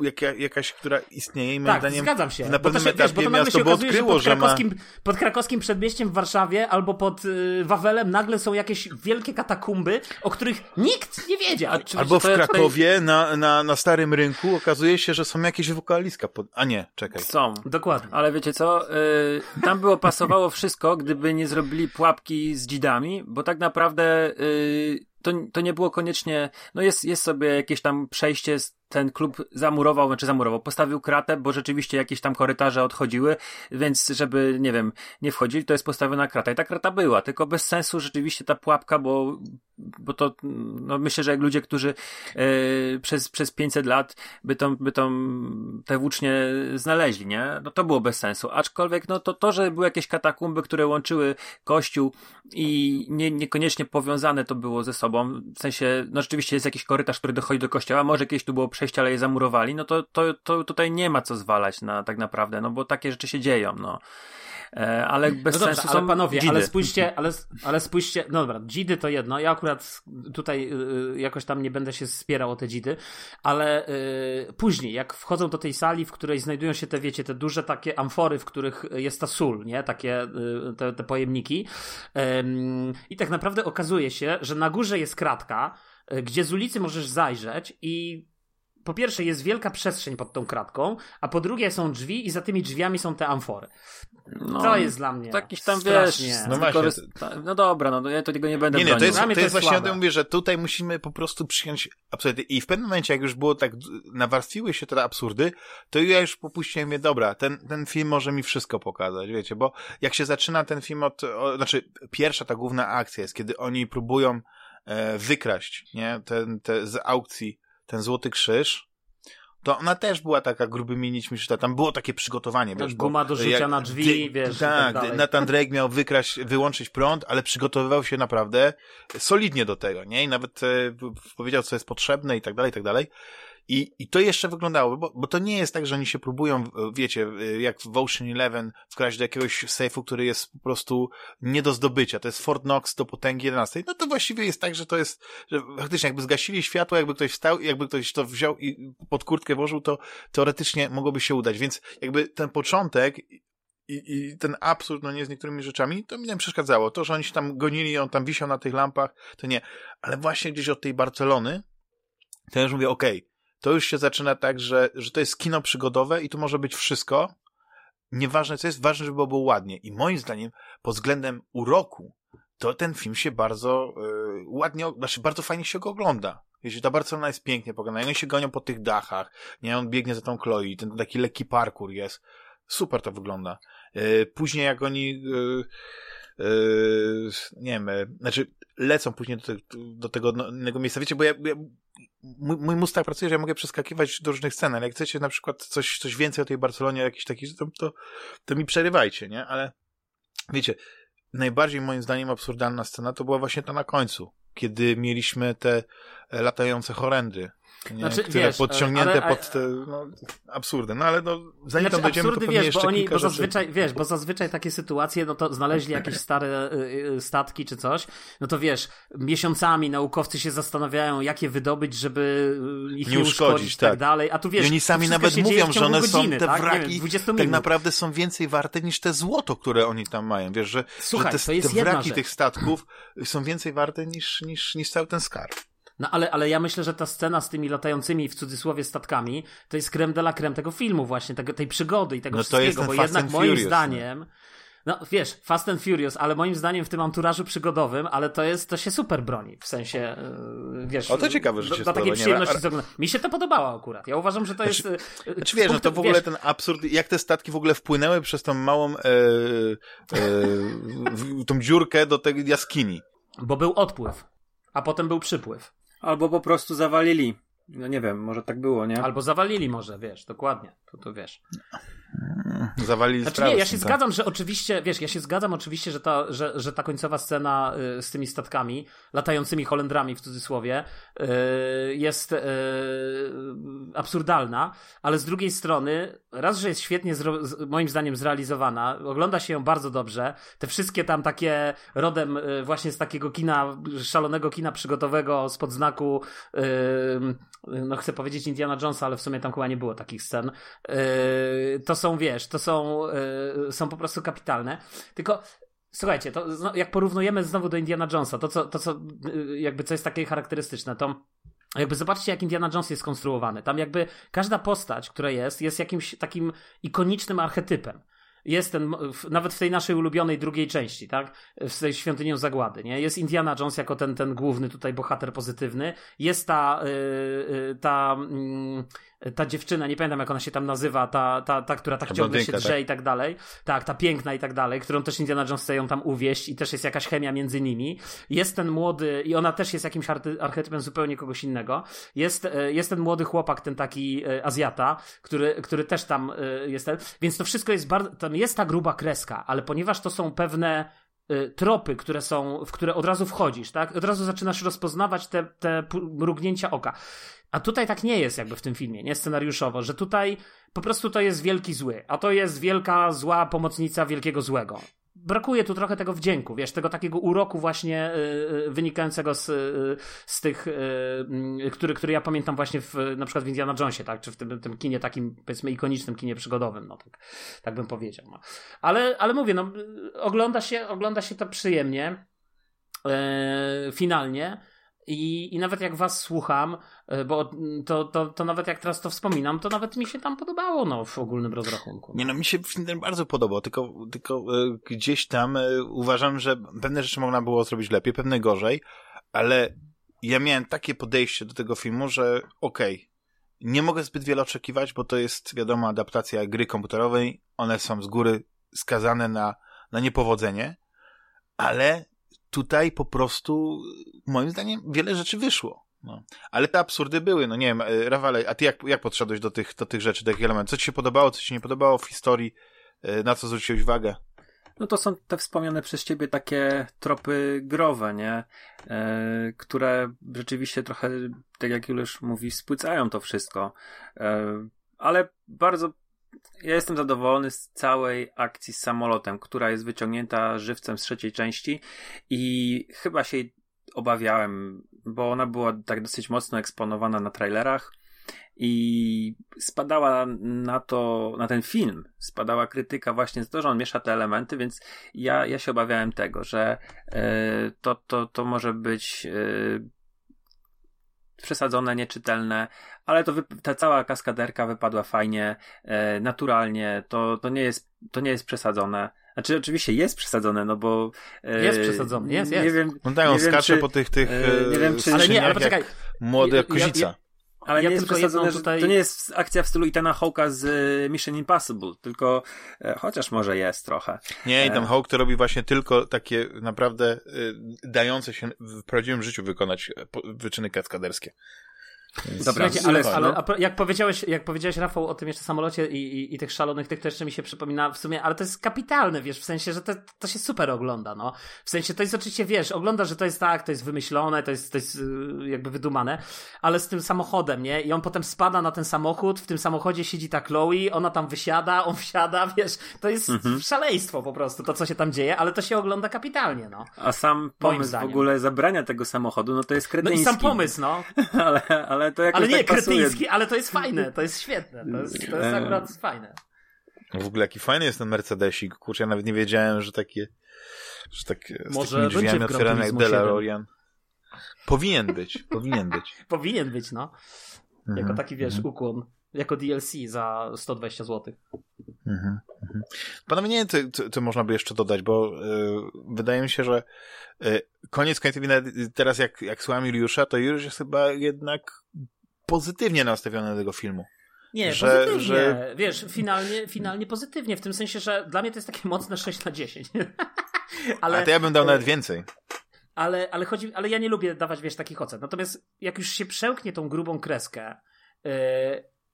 jaka, jakaś, która istnieje i moim tak, zdaniem zgadzam się. na pewnym etapie wiesz, miasto by odkryło, że, ma... Pod krakowskim przedmieściem w Warszawie albo pod y, Wawelem nagle są jakieś wielkie katakumby, o których nikt nie wiedział. albo w Krakowie tutaj... na, na, na Starym Rynku okazuje się, że są jakieś wokaliska, pod... a nie, czekaj. Są. Dokładnie. Ale wiecie co, y, tam było pasowało wszystko, gdyby nie zrobili pułapki z dzidami, bo tak naprawdę yy, to, to nie było koniecznie, no jest, jest sobie jakieś tam przejście ten klub zamurował, znaczy zamurował, postawił kratę, bo rzeczywiście jakieś tam korytarze odchodziły, więc żeby, nie wiem, nie wchodzili, to jest postawiona krata. I ta krata była, tylko bez sensu rzeczywiście ta pułapka, bo, bo to, no myślę, że jak ludzie, którzy e, przez, przez 500 lat by tą, by tą, te włócznie znaleźli, nie? No to było bez sensu. Aczkolwiek, no to to, że były jakieś katakumby, które łączyły kościół i nie, niekoniecznie powiązane to było ze sobą, w sensie, no rzeczywiście jest jakiś korytarz, który dochodzi do kościoła, może kiedyś tu było przejście, ale je zamurowali, no to, to, to tutaj nie ma co zwalać na tak naprawdę, no bo takie rzeczy się dzieją, no. E, ale bez no dobrze, sensu ale panowie, ale spójrzcie, ale, ale spójrzcie, no dobra, dzidy to jedno, ja akurat tutaj y, jakoś tam nie będę się spierał o te dzidy, ale y, później, jak wchodzą do tej sali, w której znajdują się te, wiecie, te duże takie amfory, w których jest ta sól, nie, takie y, te, te pojemniki. I tak naprawdę okazuje się, że na górze jest kratka, y, gdzie z ulicy możesz zajrzeć i po pierwsze jest wielka przestrzeń pod tą kratką, a po drugie są drzwi i za tymi drzwiami są te amfory. No, to jest dla mnie Jakiś tam strasznie. wiesz, no, właśnie. no dobra, no ja to tego nie będę Nie, nie, to jest, to, jest, właśnie słabe. o tym mówię, że tutaj musimy po prostu przyjąć absolutnie i w pewnym momencie, jak już było tak, nawarstwiły się te absurdy, to ja już popuściłem je, dobra, ten, ten film może mi wszystko pokazać, wiecie, bo jak się zaczyna ten film od, o, znaczy pierwsza ta główna akcja jest, kiedy oni próbują e, wykraść, nie, ten, te, z aukcji ten Złoty Krzyż, to ona też była taka grubymi nićmi szyta. Tam było takie przygotowanie, wiesz. Guma do rzucia jak, na drzwi, wiesz. Tak, tak Nathan Drake miał wykraść, wyłączyć prąd, ale przygotowywał się naprawdę solidnie do tego, nie? I nawet e, powiedział, co jest potrzebne i tak dalej, i tak dalej. I, I to jeszcze wyglądało, bo, bo to nie jest tak, że oni się próbują, wiecie, jak w Ocean Eleven wkraść do jakiegoś sejfu, który jest po prostu nie do zdobycia. To jest Fort Knox do potęgi 11. No to właściwie jest tak, że to jest, że faktycznie jakby zgasili światło, jakby ktoś wstał, jakby ktoś to wziął i pod kurtkę włożył, to teoretycznie mogłoby się udać. Więc jakby ten początek i, i ten absurd, no nie z niektórymi rzeczami, to mi nie przeszkadzało. To, że oni się tam gonili, on tam wisiał na tych lampach, to nie. Ale właśnie gdzieś od tej Barcelony, to już mówię, okej, okay, to już się zaczyna tak, że, że to jest kino przygodowe i tu może być wszystko. Nieważne co jest, ważne, żeby było ładnie. I moim zdaniem, pod względem uroku, to ten film się bardzo yy, ładnie, znaczy bardzo fajnie się go ogląda. Jeśli ta Barcelona jest pięknie poglądana, oni się gonią po tych dachach, nie, on biegnie za tą Chloe, ten taki lekki parkour jest. Super to wygląda. Yy, później jak oni yy, yy, nie wiem, znaczy lecą później do, te, do tego innego miejsca. Wiecie, bo ja, ja mój, mój mózg tak pracuje, że ja mogę przeskakiwać do różnych scen, ale jak chcecie na przykład coś, coś więcej o tej Barcelonie, jakiś taki, to, to, to mi przerywajcie, nie? Ale wiecie, najbardziej moim zdaniem absurdalna scena to była właśnie ta na końcu, kiedy mieliśmy te latające chorendy nie? Znaczy, które wiesz, podciągnięte ale, ale, pod te no, absurdy. No ale no, zanim znaczy, tam dojdziemy, absurdy, to wiesz, jeszcze bo oni, bo zazwyczaj, wiesz, bo zazwyczaj takie sytuacje, no to znaleźli jakieś stare y, y, statki czy coś, no to wiesz, miesiącami naukowcy się zastanawiają, jakie wydobyć, żeby ich nie, nie uszkodzić, i tak, tak dalej, a tu wiesz, I oni sami nawet mówią, że one godziny, są, te tak? wraki wiem, tak naprawdę są więcej warte niż te złoto, które oni tam mają, wiesz, że, Słuchaj, że te, te wraki tych statków są więcej warte niż, niż, niż cały ten skarb. No ale, ale ja myślę, że ta scena z tymi latającymi w cudzysłowie statkami to jest creme de la creme tego filmu właśnie, tego, tej przygody i tego no wszystkiego, bo jednak moim Furious, zdaniem no. no wiesz, Fast and Furious, ale moim zdaniem w tym anturażu przygodowym, ale to jest, to się super broni, w sensie, yy, wiesz... O, to ciekawe, że się Dla takiej przyjemności ale... Mi się to podobało akurat, ja uważam, że to znaczy, jest... Yy, znaczy wiesz, no to w ogóle wiesz... ten absurd, jak te statki w ogóle wpłynęły przez tą małą e, e, tą dziurkę do tej jaskini. Bo był odpływ, a potem był przypływ. Albo po prostu zawalili. No nie wiem, może tak było, nie? Albo zawalili może, wiesz, dokładnie. To, to wiesz. Zawalili znaczy, nie, ja się tak. zgadzam, że oczywiście, wiesz, ja się zgadzam oczywiście, że ta, że, że ta końcowa scena y, z tymi statkami, latającymi Holendrami w cudzysłowie, y, jest y, absurdalna, ale z drugiej strony, raz, że jest świetnie, moim zdaniem, zrealizowana, ogląda się ją bardzo dobrze, te wszystkie tam takie rodem właśnie z takiego kina, szalonego kina przygotowego spod znaku, no chcę powiedzieć Indiana Jonesa, ale w sumie tam chyba nie było takich scen, to są, wiesz, to są, yy, są po prostu kapitalne. Tylko słuchajcie, to jak porównujemy znowu do Indiana Jonesa, to co, to co yy, jakby co jest takie charakterystyczne, to jakby zobaczcie, jak Indiana Jones jest skonstruowany. Tam jakby każda postać, która jest, jest jakimś takim ikonicznym archetypem jest ten, nawet w tej naszej ulubionej drugiej części, tak? W tej świątynią zagłady, nie? Jest Indiana Jones jako ten, ten główny tutaj bohater pozytywny. Jest ta, yy, ta, yy, ta dziewczyna, nie pamiętam jak ona się tam nazywa, ta, ta, ta która tak ta ciągle się drze tak? i tak dalej. Tak, ta piękna i tak dalej, którą też Indiana Jones chce ją tam uwieść i też jest jakaś chemia między nimi. Jest ten młody, i ona też jest jakimś archetypem zupełnie kogoś innego. Jest, yy, jest ten młody chłopak, ten taki Azjata, który, który też tam jest ten. Więc to wszystko jest bardzo, jest ta gruba kreska, ale ponieważ to są pewne tropy, które są, w które od razu wchodzisz, tak? Od razu zaczynasz rozpoznawać te, te mrugnięcia oka. A tutaj tak nie jest jakby w tym filmie, nie scenariuszowo, że tutaj po prostu to jest wielki zły, a to jest wielka zła pomocnica wielkiego złego brakuje tu trochę tego wdzięku, wiesz, tego takiego uroku właśnie y, y, wynikającego z, y, z tych, y, który, który ja pamiętam właśnie w, na przykład w Indiana Jonesie, tak, czy w tym, tym kinie takim, powiedzmy, ikonicznym kinie przygodowym, no tak, tak bym powiedział. No. Ale, ale mówię, no, ogląda się, ogląda się to przyjemnie, e, finalnie, i, I nawet jak was słucham, e, bo to, to, to nawet jak teraz to wspominam, to nawet mi się tam podobało no, w ogólnym rozrachunku. Nie no, mi się film bardzo podobał, tylko, tylko y, gdzieś tam y, uważam, że pewne rzeczy można było zrobić lepiej, pewne gorzej, ale ja miałem takie podejście do tego filmu, że okej, okay, nie mogę zbyt wiele oczekiwać, bo to jest, wiadomo, adaptacja gry komputerowej, one są z góry skazane na, na niepowodzenie, ale tutaj po prostu, moim zdaniem, wiele rzeczy wyszło. No. Ale te absurdy były, no nie wiem, e, Rafale, a ty jak, jak podszedłeś do tych, do tych rzeczy, do tych elementów? Co ci się podobało, co ci się nie podobało w historii? E, na co zwróciłeś uwagę? No to są te wspomniane przez ciebie takie tropy growe, nie? E, które rzeczywiście trochę, tak jak Juliusz mówi, spłycają to wszystko. E, ale bardzo ja jestem zadowolony z całej akcji z samolotem, która jest wyciągnięta żywcem z trzeciej części i chyba się obawiałem, bo ona była tak dosyć mocno eksponowana na trailerach i spadała na to, na ten film, spadała krytyka właśnie za to, że on miesza te elementy, więc ja, ja się obawiałem tego, że e, to, to, to może być e, przesadzone, nieczytelne, ale to ta cała kaskaderka wypadła fajnie, e, naturalnie, to, to, nie jest, to nie jest przesadzone. Znaczy, oczywiście jest przesadzone, no bo. E, jest przesadzone, jest, jest. Nie wiem, no tak, on skacze czy, po tych, tych e, nie wiem, czy, ale nie, ale poczekaj. Młody jak kozica. Ja, ja, ale ja nie jest przesadzone, tutaj... to nie jest akcja w stylu Itana Hawka z e, Mission Impossible, tylko e, chociaż może jest trochę. Nie, Ethan Hawke to robi właśnie tylko takie naprawdę e, dające się w prawdziwym życiu wykonać wyczyny kaskaderskie. Dobra, ale, ale no. jak, powiedziałeś, jak powiedziałeś Rafał o tym jeszcze samolocie i, i, i, tych szalonych, tych to jeszcze mi się przypomina w sumie, ale to jest kapitalne, wiesz, w sensie, że to, to się super ogląda, no. W sensie to jest oczywiście, wiesz, ogląda, że to jest tak, to jest wymyślone, to jest, to jest y, jakby wydumane, ale z tym samochodem, nie? I on potem spada na ten samochód, w tym samochodzie siedzi ta Chloe, ona tam wysiada, on wsiada, wiesz, to jest mhm. szaleństwo po prostu, to co się tam dzieje, ale to się ogląda kapitalnie, no. A sam pomysł w ogóle zabrania tego samochodu, no to jest kretyński. No i sam pomysł, no. ale, ale to jakoś Ale nie, tak kretyński, ale to jest fajne, to jest świetne, to jest, to jest akurat fajne. W ogóle jaki fajny jest ten Mercedesik, kurczę, ja nawet nie wiedziałem, że takie, że tak, Może z takimi drzwiami otwierane jak DeLorean. Powinien być, powinien być. powinien być, no. Jako mhm, taki, wiesz, mhm. ukłon. Jako DLC za 120 zł. Mhm, mhm. Panowie, nie wiem, co, co, można by jeszcze dodać, bo y, wydaje mi się, że y, koniec końców, teraz jak, jak słucham Juliusza, to Juliusz jest chyba jednak pozytywnie nastawiony do tego filmu. Nie, że, pozytywnie. Że... Wiesz, finalnie, finalnie pozytywnie, w tym sensie, że dla mnie to jest takie mocne 6 na 10. ale, A to ja bym dał nawet więcej. Ale, ale chodzi, ale ja nie lubię dawać, wiesz, takich ocen. Natomiast jak już się przełknie tą grubą kreskę, yy,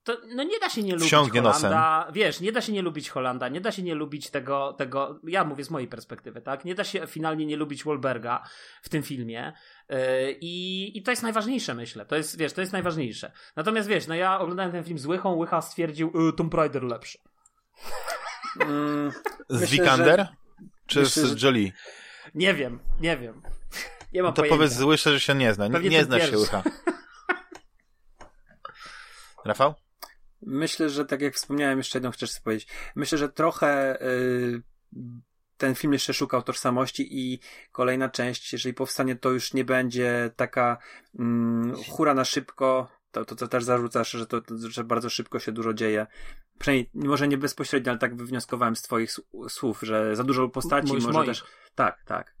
to no nie da się nie lubić Wsiągnie Holanda. Nosem. Wiesz, nie da się nie lubić Holanda, nie da się nie lubić tego, tego, ja mówię z mojej perspektywy, tak? Nie da się finalnie nie lubić Wolberga w tym filmie. Yy, I, I to jest najważniejsze, myślę. To jest, wiesz, to jest najważniejsze. Natomiast wiesz, no ja oglądałem ten film z Łychą, Łycha stwierdził, yy, Tomb Raider lepszy. Mm, z Vikander? Że... Czy myślę, z Jolie? Nie wiem, nie wiem. Nie mam no to pojęcia. powiedz z Łysze, że się nie zna. Nie, nie znasz się Łycha. Rafał? Myślę, że tak jak wspomniałem, jeszcze jedną chcesz powiedzieć. Myślę, że trochę yy, ten film jeszcze szukał tożsamości i kolejna część, jeżeli powstanie, to już nie będzie taka yy, hura na szybko. To, to, to też zarzucasz, że to, że bardzo szybko się dużo dzieje. Przynajmniej, może nie bezpośrednio, ale tak wywnioskowałem z twoich słów, że za dużo postaci, Mówisz może moich. też... Tak, tak.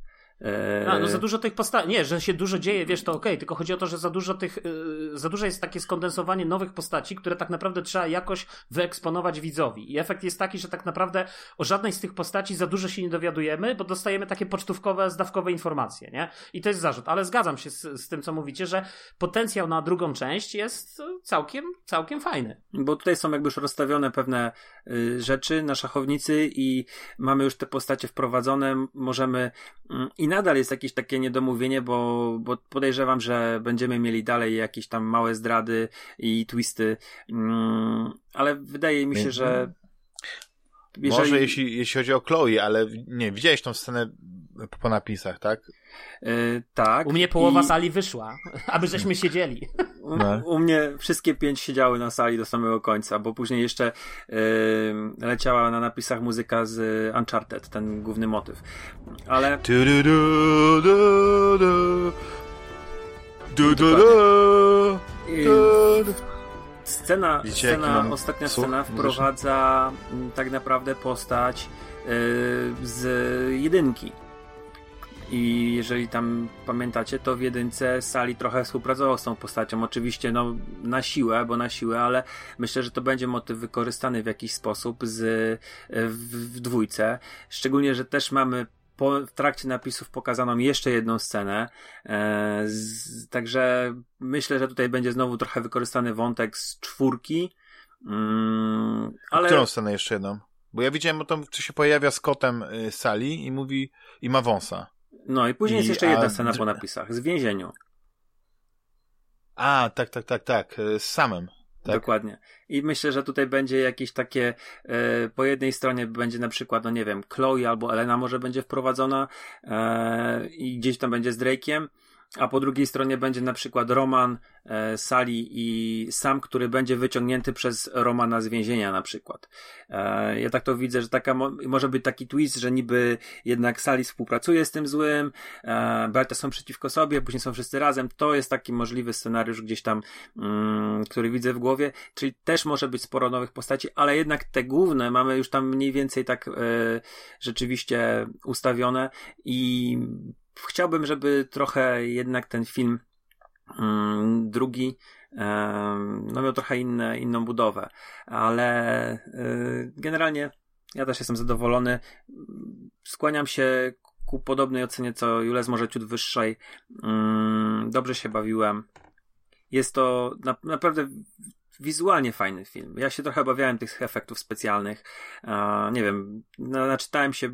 A, no za dużo tych postaci. Nie, że się dużo dzieje, wiesz, to okej, okay, tylko chodzi o to, że za dużo tych, yy, za dużo jest takie skondensowanie nowych postaci, które tak naprawdę trzeba jakoś wyeksponować widzowi. I efekt jest taki, że tak naprawdę o żadnej z tych postaci za dużo się nie dowiadujemy, bo dostajemy takie pocztówkowe, zdawkowe informacje, nie? I to jest zarzut, ale zgadzam się z, z tym, co mówicie, że potencjał na drugą część jest całkiem, całkiem fajny. Bo tutaj są jakby już rozstawione pewne y, rzeczy na szachownicy i mamy już te postacie wprowadzone, możemy y, nadal jest jakieś takie niedomówienie, bo, bo podejrzewam, że będziemy mieli dalej jakieś tam małe zdrady i twisty, mm, ale wydaje mi się, że jeżeli... Może jeśli, jeśli chodzi o Chloe, ale nie, widziałeś tą scenę po napisach, tak? Yy, tak. U mnie połowa I... sali wyszła, aby żeśmy siedzieli. U, no. u, mnie wszystkie pięć siedziały na sali do samego końca, bo później jeszcze yy, leciała na napisach muzyka z Uncharted, ten główny motyw. Ale... Du, du, du, du, du. Du, du, du. Scena, Widzicie, scena ostatnia scena wprowadza tak naprawdę postać yy, z jedynki i jeżeli tam pamiętacie, to w jedynce Sali trochę współpracował z tą postacią. Oczywiście no, na siłę, bo na siłę, ale myślę, że to będzie motyw wykorzystany w jakiś sposób z, w, w dwójce. Szczególnie, że też mamy po, w trakcie napisów pokazaną jeszcze jedną scenę. E, z, także myślę, że tutaj będzie znowu trochę wykorzystany wątek z czwórki. Mm, ale... Którą scenę jeszcze jedną? Bo ja widziałem o tym, co się pojawia z kotem y, Sali i mówi, i ma wąsa. No i później I, jest jeszcze jedna a... scena po napisach, z więzieniu. A, tak, tak, tak, tak, e, z samym. Tak? Dokładnie. I myślę, że tutaj będzie jakieś takie, e, po jednej stronie będzie na przykład, no nie wiem, Chloe albo Elena może będzie wprowadzona e, i gdzieś tam będzie z Drake'iem, a po drugiej stronie będzie na przykład Roman, e, Sali i Sam, który będzie wyciągnięty przez Romana z więzienia na przykład. E, ja tak to widzę, że taka mo może być taki twist, że niby jednak Sali współpracuje z tym złym, e, Berta są przeciwko sobie, później są wszyscy razem. To jest taki możliwy scenariusz gdzieś tam, mm, który widzę w głowie, czyli też może być sporo nowych postaci, ale jednak te główne mamy już tam mniej więcej tak e, rzeczywiście ustawione i chciałbym, żeby trochę jednak ten film mm, drugi no miał trochę inne, inną budowę, ale y, generalnie ja też jestem zadowolony. Skłaniam się ku podobnej ocenie co Jules, może ciut wyższej. Mm, dobrze się bawiłem. Jest to na, naprawdę wizualnie fajny film. Ja się trochę obawiałem tych efektów specjalnych. nie wiem, naczytałem się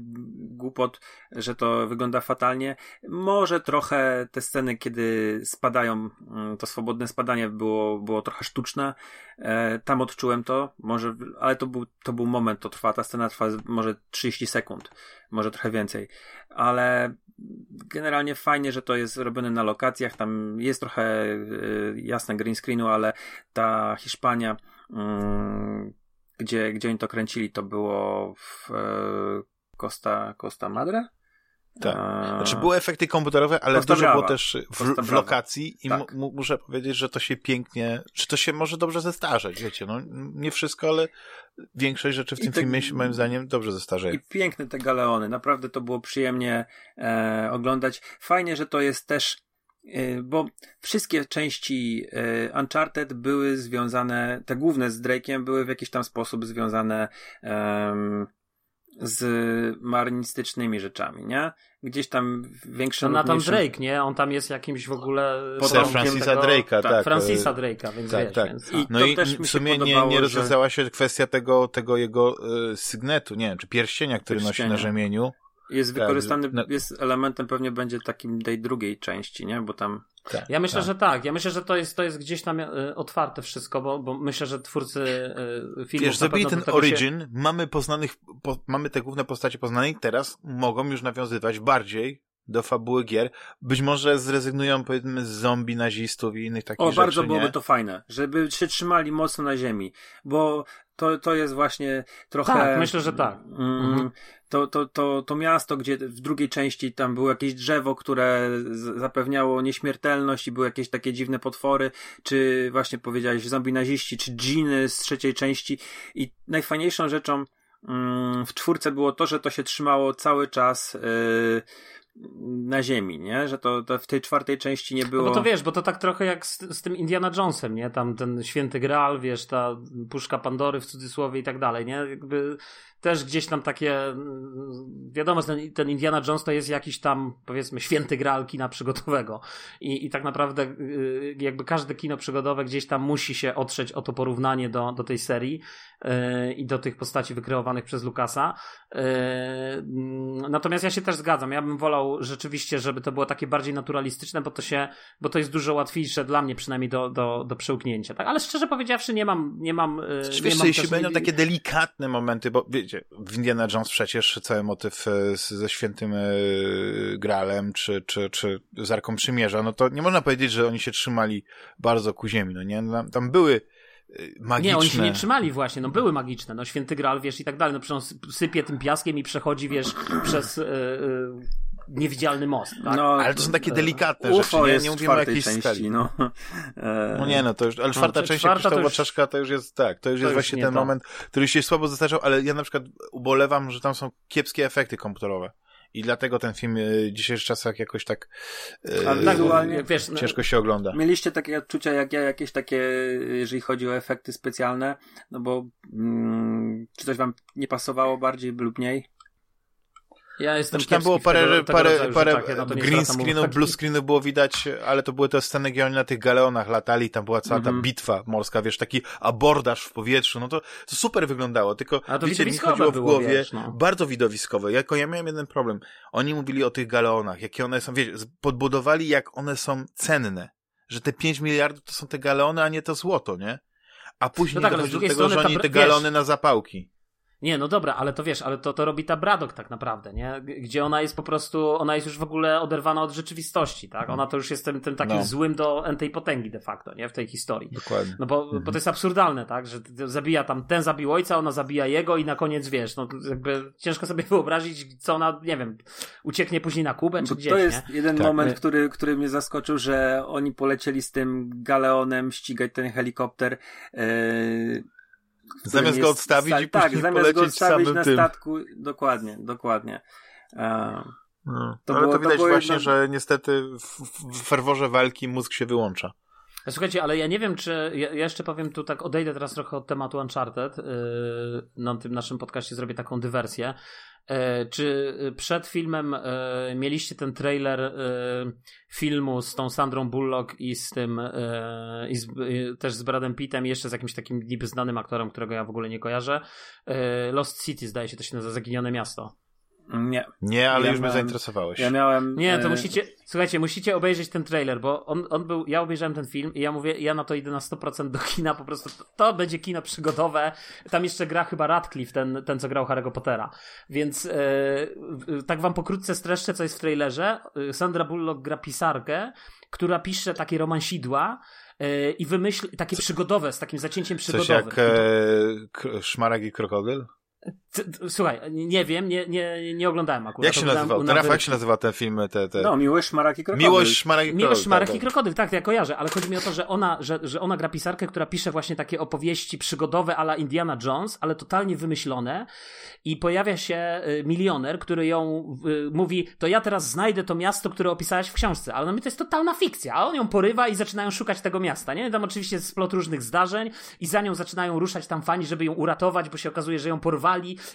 głupot, że to wygląda fatalnie. Może trochę te sceny, kiedy spadają, mm, to swobodne spadanie było, było trochę sztuczne. E, tam odczułem to, może, ale to był, to był moment, to trwa, ta scena trwa może 30 sekund, może trochę więcej. Ale generalnie fajnie, że to jest robione na lokacjach. Tam jest trochę y, jasne green screenu, ale ta Hiszpania, y, gdzie, gdzie oni to kręcili, to było w y, Costa, Costa Madre? Tak. Znaczy były efekty komputerowe, ale dużo było też w, w lokacji i tak. muszę powiedzieć, że to się pięknie, czy to się może dobrze zestarzeć, wiecie, no nie wszystko, ale większość rzeczy w tym te, filmie się moim zdaniem dobrze zestarzeje. I piękne te galeony, naprawdę to było przyjemnie e, oglądać. Fajnie, że to jest też e, bo wszystkie części e, Uncharted były związane, te główne z Drake'iem były w jakiś tam sposób związane z marynistycznymi rzeczami, nie? Gdzieś tam większe... To Nathan Drake, nie? On tam jest jakimś w ogóle... Sir Francisa tego... Drake'a, tak. tak. Francisa Drake'a, więc tak, wiesz, tak. Więc... I no i w sumie nie, nie rozwiązała że... się kwestia tego, tego jego y, sygnetu, nie wiem, czy pierścienia, który Pierścienia. nosi na rzemieniu. Jest tak, wykorzystany, no... jest elementem pewnie będzie takim tej drugiej części, nie? Bo tam tak, ja myślę, tak. że tak. Ja myślę, że to jest, to jest gdzieś tam y, otwarte wszystko, bo, bo myślę, że twórcy y, filmów... Wiesz, zrobili ten origin, się... mamy poznanych, po, mamy te główne postacie poznane i teraz mogą już nawiązywać bardziej do fabuły gier. Być może zrezygnują powiedzmy z zombie, nazistów i innych takich o, rzeczy. O, bardzo byłoby nie? to fajne, żeby się trzymali mocno na ziemi, bo to, to jest właśnie trochę... Tak, myślę, że tak. Mm, mhm. To, to, to, to miasto, gdzie w drugiej części tam było jakieś drzewo, które zapewniało nieśmiertelność i były jakieś takie dziwne potwory, czy właśnie powiedziałeś zombie naziści, czy dżiny z trzeciej części i najfajniejszą rzeczą mm, w czwórce było to, że to się trzymało cały czas yy, na ziemi, nie? Że to, to w tej czwartej części nie było. No bo to wiesz, bo to tak trochę jak z, z tym Indiana Jonesem, nie? Tam ten święty Graal, wiesz, ta puszka Pandory w cudzysłowie i tak dalej, nie? Jakby też gdzieś tam takie, mm, wiadomo, ten, ten Indiana Jones to jest jakiś tam, powiedzmy, święty graal kina przygodowego. I, i tak naprawdę y, jakby każde kino przygodowe gdzieś tam musi się otrzeć o to porównanie do, do tej serii yy, i do tych postaci wykreowanych przez Lukasa. Yy, natomiast ja się też zgadzam. Ja bym wolał rzeczywiście, żeby to było takie bardziej naturalistyczne, bo to się, bo to jest dużo łatwiejsze dla mnie przynajmniej do, do, do przełknięcia. Tak? Ale szczerze powiedziawszy, nie mam, nie mam. Yy, mam jeśli będą takie delikatne momenty, bo wiecie, w Indiana Jones przecież cały motyw e, ze świętym e, Gralem, czy, czy, czy z Arką Przymierza, no to nie można powiedzieć, że oni się trzymali bardzo ku ziemi, no nie? No, tam były magiczne. Nie, oni się nie trzymali właśnie, no były magiczne, no święty Graal, wiesz, i tak dalej, no przecież on sypie tym piaskiem i przechodzi, wiesz, przez yy, niewidzialny most, tak? No, ale to są takie delikatne rzeczy, nie, nie mówimy o jakiejś części, skali. No. no nie, no to już, ale no, czwarta no, część, jak to już... czaszka, to już jest, tak, to już to jest już właśnie ten to. moment, który się słabo zestarzał, ale ja na przykład ubolewam, że tam są kiepskie efekty komputerowe. I dlatego ten film w dzisiejszych czasach jakoś tak, Ale tak yy, wiesz, ciężko się ogląda. Mieliście takie odczucia jak ja, jakieś takie, jeżeli chodzi o efekty specjalne, no bo mm, czy coś wam nie pasowało bardziej lub mniej? Ja jestem znaczy, tam było parę, tego, parę, tego parę no green screenów, blue screenów było widać, ale to były te sceny, gdzie oni na tych galeonach latali, tam była cała ta mm -hmm. bitwa morska, wiesz, taki abordaż w powietrzu, no to, to super wyglądało, tylko A to wiecie, mi chodziło w głowie, wiesz, no. bardzo widowiskowe, jako ja miałem jeden problem, oni mówili o tych galeonach, jakie one są, wiecie, podbudowali jak one są cenne, że te 5 miliardów to są te galeony, a nie to złoto, nie? A później no tak, dochodzi do tego, że oni te galony wiesz, na zapałki. Nie, no dobra, ale to wiesz, ale to, to robi ta Bradok tak naprawdę, nie? Gdzie ona jest po prostu, ona jest już w ogóle oderwana od rzeczywistości, tak? Ona to już jest tym, tym takim no. złym do tej potęgi de facto, nie? W tej historii. Dokładnie. No bo, mhm. bo to jest absurdalne, tak? Że zabija tam, ten zabił ojca, ona zabija jego i na koniec, wiesz, no jakby ciężko sobie wyobrazić, co ona, nie wiem, ucieknie później na Kubę czy bo gdzieś, To jest nie? jeden tak. moment, który, który mnie zaskoczył, że oni polecieli z tym galeonem ścigać ten helikopter, yy Zamiast go odstawić sta- i tak, później zamiast go odstawić na tym. statku, dokładnie, dokładnie. no, to ale było, to widać to właśnie, jedno... że niestety w, w ferworze walki mózg się wyłącza. Słuchajcie, ale ja nie wiem, czy. Ja jeszcze powiem tu tak, odejdę teraz trochę od tematu Uncharted. Yy, na tym naszym podcaście zrobię taką dywersję. Yy, czy przed filmem yy, mieliście ten trailer filmu z tą Sandrą Bullock i z tym. I z, też z Bradem Pittem i jeszcze z jakimś takim niby znanym aktorem, którego ja w ogóle nie kojarzę. Lost City, zdaje się, to się nazywa Zaginione Miasto. Nie. Nie, ale ja już miałem, mnie zainteresowałeś. Ja miałem. Nie, to e... musicie. Słuchajcie, musicie obejrzeć ten trailer, bo on, on był. Ja obejrzałem ten film i ja mówię, ja na to idę na 100% do kina, po prostu to, to będzie kino przygodowe. Tam jeszcze gra chyba Radcliffe, ten, ten co grał Harry'ego Pottera. Więc e, tak wam pokrótce streszczę, co jest w trailerze. E, Sandra Bullock gra pisarkę, która pisze takie romansidła i wymyśli takie przygodowe, z takim zacięciem przygodowym. Coś jak e, Szmarag i Krokodyl? Słuchaj, nie wiem, nie, nie, nie oglądałem akurat. Jak się nazywał? Ten Rafał, jak się nazywa ten film? Te, te... No, Miłość, Szmarek i Krokodyl. Miłość, Szmarek i Krokodyl. Miłość, Szmarek tak, i tak. Krokodyl, tak, ja kojarzę, ale chodzi mi o to, że ona, że, że ona gra pisarkę, która pisze właśnie takie opowieści przygodowe ala Indiana Jones, ale totalnie wymyślone i pojawia się y, milioner, który ją y, mówi, to ja teraz znajdę to miasto, które opisałeś w książce, ale no mi to jest totalna fikcja, a on ją porywa i zaczynają szukać tego miasta, nie? Tam oczywiście jest splot różnych zdarzeń i za nią zaczynają ruszać tam fani, żeby ją uratować, bo się okazuje, że ją porwali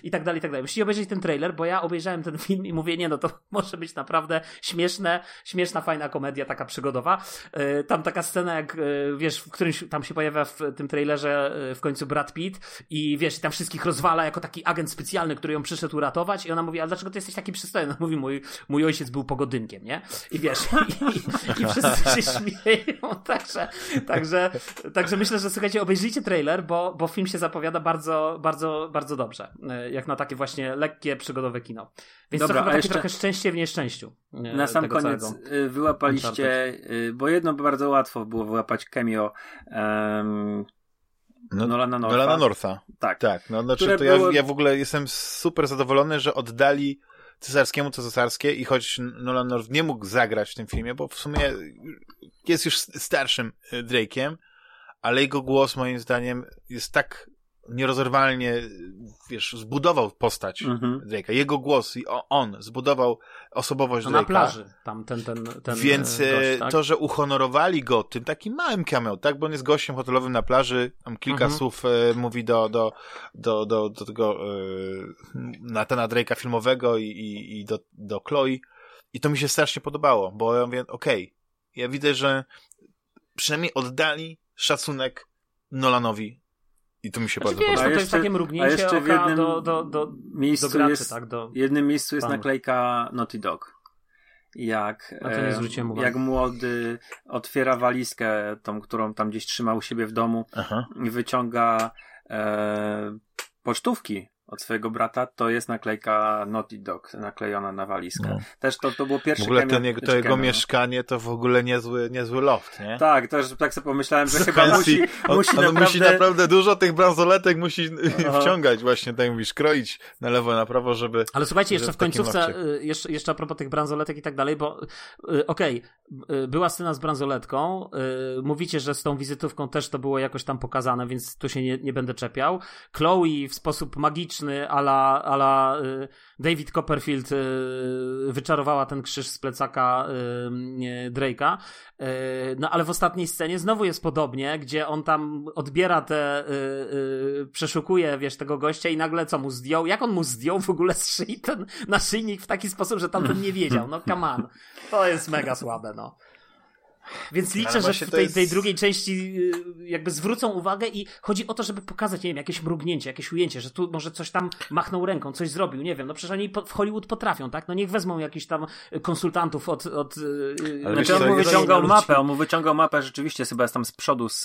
i tak dalej, i tak dalej. Musicie obejrzeć ten trailer, bo ja obejrzałem ten film i mówię, nie no, to może być naprawdę śmieszne, śmieszna, fajna komedia, taka przygodowa. Yy, tam taka scena, jak yy, wiesz, w którymś tam się pojawia w tym trailerze yy, w końcu Brad Pitt i wiesz, tam wszystkich rozwala jako taki agent specjalny, który ją przyszedł uratować i ona mówi, a dlaczego ty jesteś taki przystojny? mówi, mój, mój ojciec był pogodynkiem, nie? I wiesz, i, i, i wszyscy się śmieją, także, także, także myślę, że słuchajcie, obejrzyjcie trailer, bo, bo film się zapowiada bardzo, bardzo, bardzo dobrze, jak na takie właśnie lekkie, przygodowe kino. Więc Dobra, to chyba jeszcze... trochę szczęście w nieszczęściu. Na sam koniec całego. Y, wyłapaliście, bo jedno bardzo łatwo było wyłapać cameo um, no, Nolana Northa. Nolana Northa. Tak. Tak, no znaczy to było... ja, ja w ogóle jestem super zadowolony, że oddali cesarskiemu co cesarskie i choć Nolan North nie mógł zagrać w tym filmie, bo w sumie jest już starszym Drake'iem, ale jego głos moim zdaniem jest tak nierozerwalnie, wiesz, zbudował postać mhm. Drake'a. Jego głos i on zbudował osobowość no Drake'a. na plaży, tam ten, ten, ten Więc e, gość, tak? to, że uhonorowali go tym takim małym cameo, tak, bo on jest gościem hotelowym na plaży, tam kilka mhm. słów e, mówi do, do, do, do, do tego e, Natana Drake'a filmowego i, i, i do, do Chloe i to mi się strasznie podobało, bo ja mówię, okej, okay, ja widzę, że przynajmniej oddali szacunek Nolanowi i to mi się znaczy, bardzo wiesz, podoba. To jest takie mrugnięcie a jeszcze w jednym do, do, do, miejscu do graczy, jest, tak? Do w jednym miejscu jest naklejka Naughty Dog. Jak, e, jak młody otwiera walizkę, tą, którą tam gdzieś trzymał u siebie w domu Aha. i wyciąga e, pocztówki od swojego brata, to jest naklejka Naughty Dog naklejona na walizkę. No. Też to, to było pierwsze W ogóle ten, jego, to jego mieszkanie to w ogóle niezły, niezły loft, nie? Tak, też tak sobie pomyślałem, że chyba musi, on, musi, on naprawdę... musi naprawdę dużo tych bransoletek musi Aha. wciągać właśnie, tak mówisz, kroić na lewo, na prawo, żeby... Ale słuchajcie, jeszcze w końcówce, y, jeszcze, jeszcze a propos tych bransoletek i tak dalej, bo y, okej, okay, była scena z bransoletką, y, mówicie, że z tą wizytówką też to było jakoś tam pokazane, więc tu się nie, nie będę czepiał. Chloe w sposób magiczny, ala ala y, David Copperfield y, wyczarowała ten krzyż z plecaka y, Drake'a. No ale w ostatniej scenie znowu jest podobnie, gdzie on tam odbiera te, przeszukuje, wiesz, tego gościa i nagle co mu zdjął? Jak on mu zdjął w ogóle z szyi ten naszyjnik w taki sposób, że tamten nie wiedział? No come on. To jest mega słabe, no. Więc liczę, że w tej, jest... tej, drugiej części y, jakby zwrócą uwagę i chodzi o to, żeby pokazać, nie wiem, jakieś mrugnięcie, jakieś ujęcie, że tu może coś tam machnął ręką, coś zrobił, nie wiem, no przecież oni w Hollywood potrafią, tak? No niech wezmą jakichś tam konsultantów od... od y, ale znaczy on mu wyciągał mapę, on mu wyciągał mapę rzeczywiście chyba jest tam z przodu z,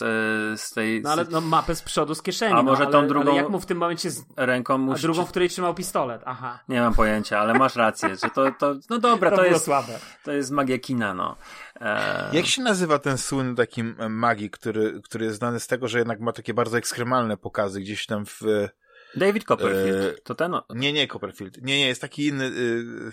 z tej... No ale no, mapę z przodu z kieszeni, A może no, tą ale, drugą... Ale jak mu w tym momencie... Z... Ręką mu... A drugą, w której trzymał pistolet, aha. Nie mam pojęcia, ale masz rację, że to, to no dobra, to, to jest... Słabe. To jest magia kina, no. E... Jak się nazywa ten słynny taki magii, który, który jest znany z tego, że jednak ma takie bardzo ekstremalne pokazy gdzieś tam w... David Copperfield, e... to ten? Nie, nie Copperfield. Nie, nie, jest taki inny... Y...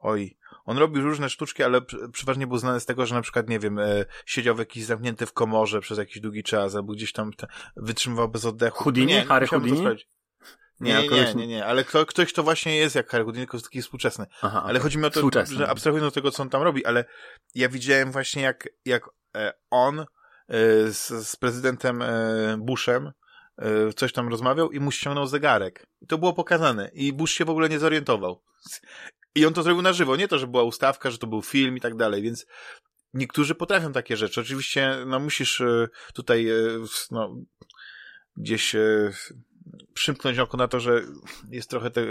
Oj, on robił różne sztuczki, ale przeważnie był znany z tego, że na przykład, nie wiem, e, siedział w jakiś zamknięty w komorze przez jakiś długi czas, albo gdzieś tam te, wytrzymywał bez oddechu. Houdini? Nie, Harry Houdini? Nie, nie, nie, nie, nie, ale kto, ktoś, kto właśnie jest jak Harry Houdini, tylko jest taki współczesny. Aha, ale okay. chodzi mi o to, że abstrahując od tego, co on tam robi, ale ja widziałem właśnie jak, jak e, on e, z, z prezydentem e, Bushem coś tam rozmawiał i mu ściągnął zegarek. I to było pokazane. I Bush się w ogóle nie zorientował. I on to zrobił na żywo. Nie to, że była ustawka, że to był film i tak dalej, więc niektórzy potrafią takie rzeczy. Oczywiście, no musisz tutaj, no, gdzieś przymknąć oko na to, że jest trochę te,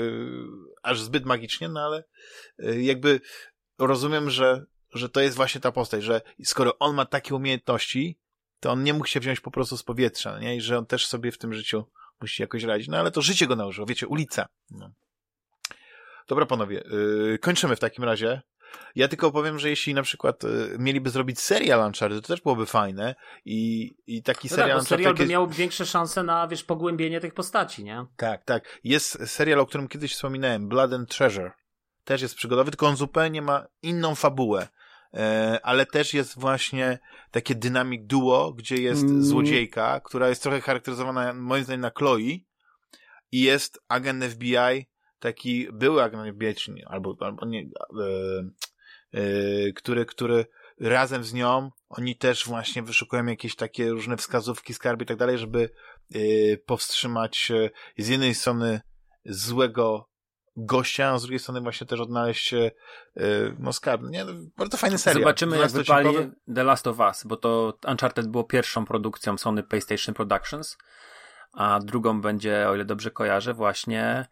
aż zbyt magicznie, no ale e, jakby rozumiem, że, że to jest właśnie ta postać, że skoro on ma takie umiejętności, to on nie mógł się wziąć po prostu z powietrza, nie? I że on też sobie w tym życiu musi jakoś radzić. No ale to życie go nauczyło, wiecie, ulica. No. Dobra, panowie, yy, kończymy w takim razie. Ja tylko powiem, że jeśli na przykład y, mieliby zrobić serial Uncharted, to też byłoby fajne i, i taki no serial tak, Uncharted... serial by miał większe szanse na, wiesz, pogłębienie tych postaci, nie? Tak, tak. Jest serial, o którym kiedyś wspominałem, Blood and Treasure. Też jest przygodowy, tylko on zupełnie ma inną fabułę. E, ale też jest właśnie takie dynamic duo, gdzie jest mm. złodziejka, która jest trochę charakteryzowana moim zdaniem na Chloe i jest agent FBI taki były agnobieczny, albo, albo nie, e, e, który, który razem z nią, oni też właśnie wyszukują jakieś takie różne wskazówki, skarby i tak dalej, żeby e, powstrzymać z jednej strony złego gościa, a z drugiej strony właśnie też odnaleźć e, no skarb. Nie, bardzo fajny serial. Zobaczymy jak wypali The Last of Us, bo to Uncharted było pierwszą produkcją Sony PlayStation Productions, a drugą będzie, o ile dobrze kojarzę, właśnie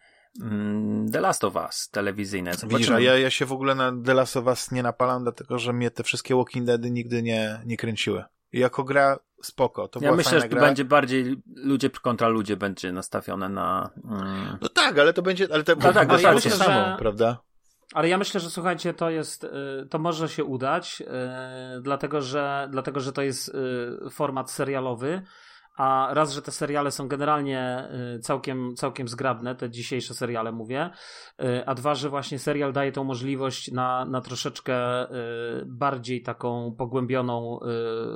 The Last of Us telewizyjne. Zobaczymy. Widzisz, ja, ja się w ogóle na The Last of Us nie napalam, dlatego że mnie te wszystkie Walking Deady nigdy nie, nie kręciły. Jako gra spoko. To ja myślę, że to będzie bardziej ludzie kontra ludzie będzie nastawione na. Mm... No tak, ale to będzie. Ale to, no tak, to ja myślę, samo, że... prawda? Ale ja myślę, że słuchajcie, to jest, y, to może się udać, yy, dlatego, że, dlatego, że to jest yy, format serialowy a raz, że te seriale są generalnie y, całkiem, całkiem zgrabne, te dzisiejsze seriale mówię, y, a dwa, że właśnie serial daje tą możliwość na, na troszeczkę y, bardziej taką pogłębioną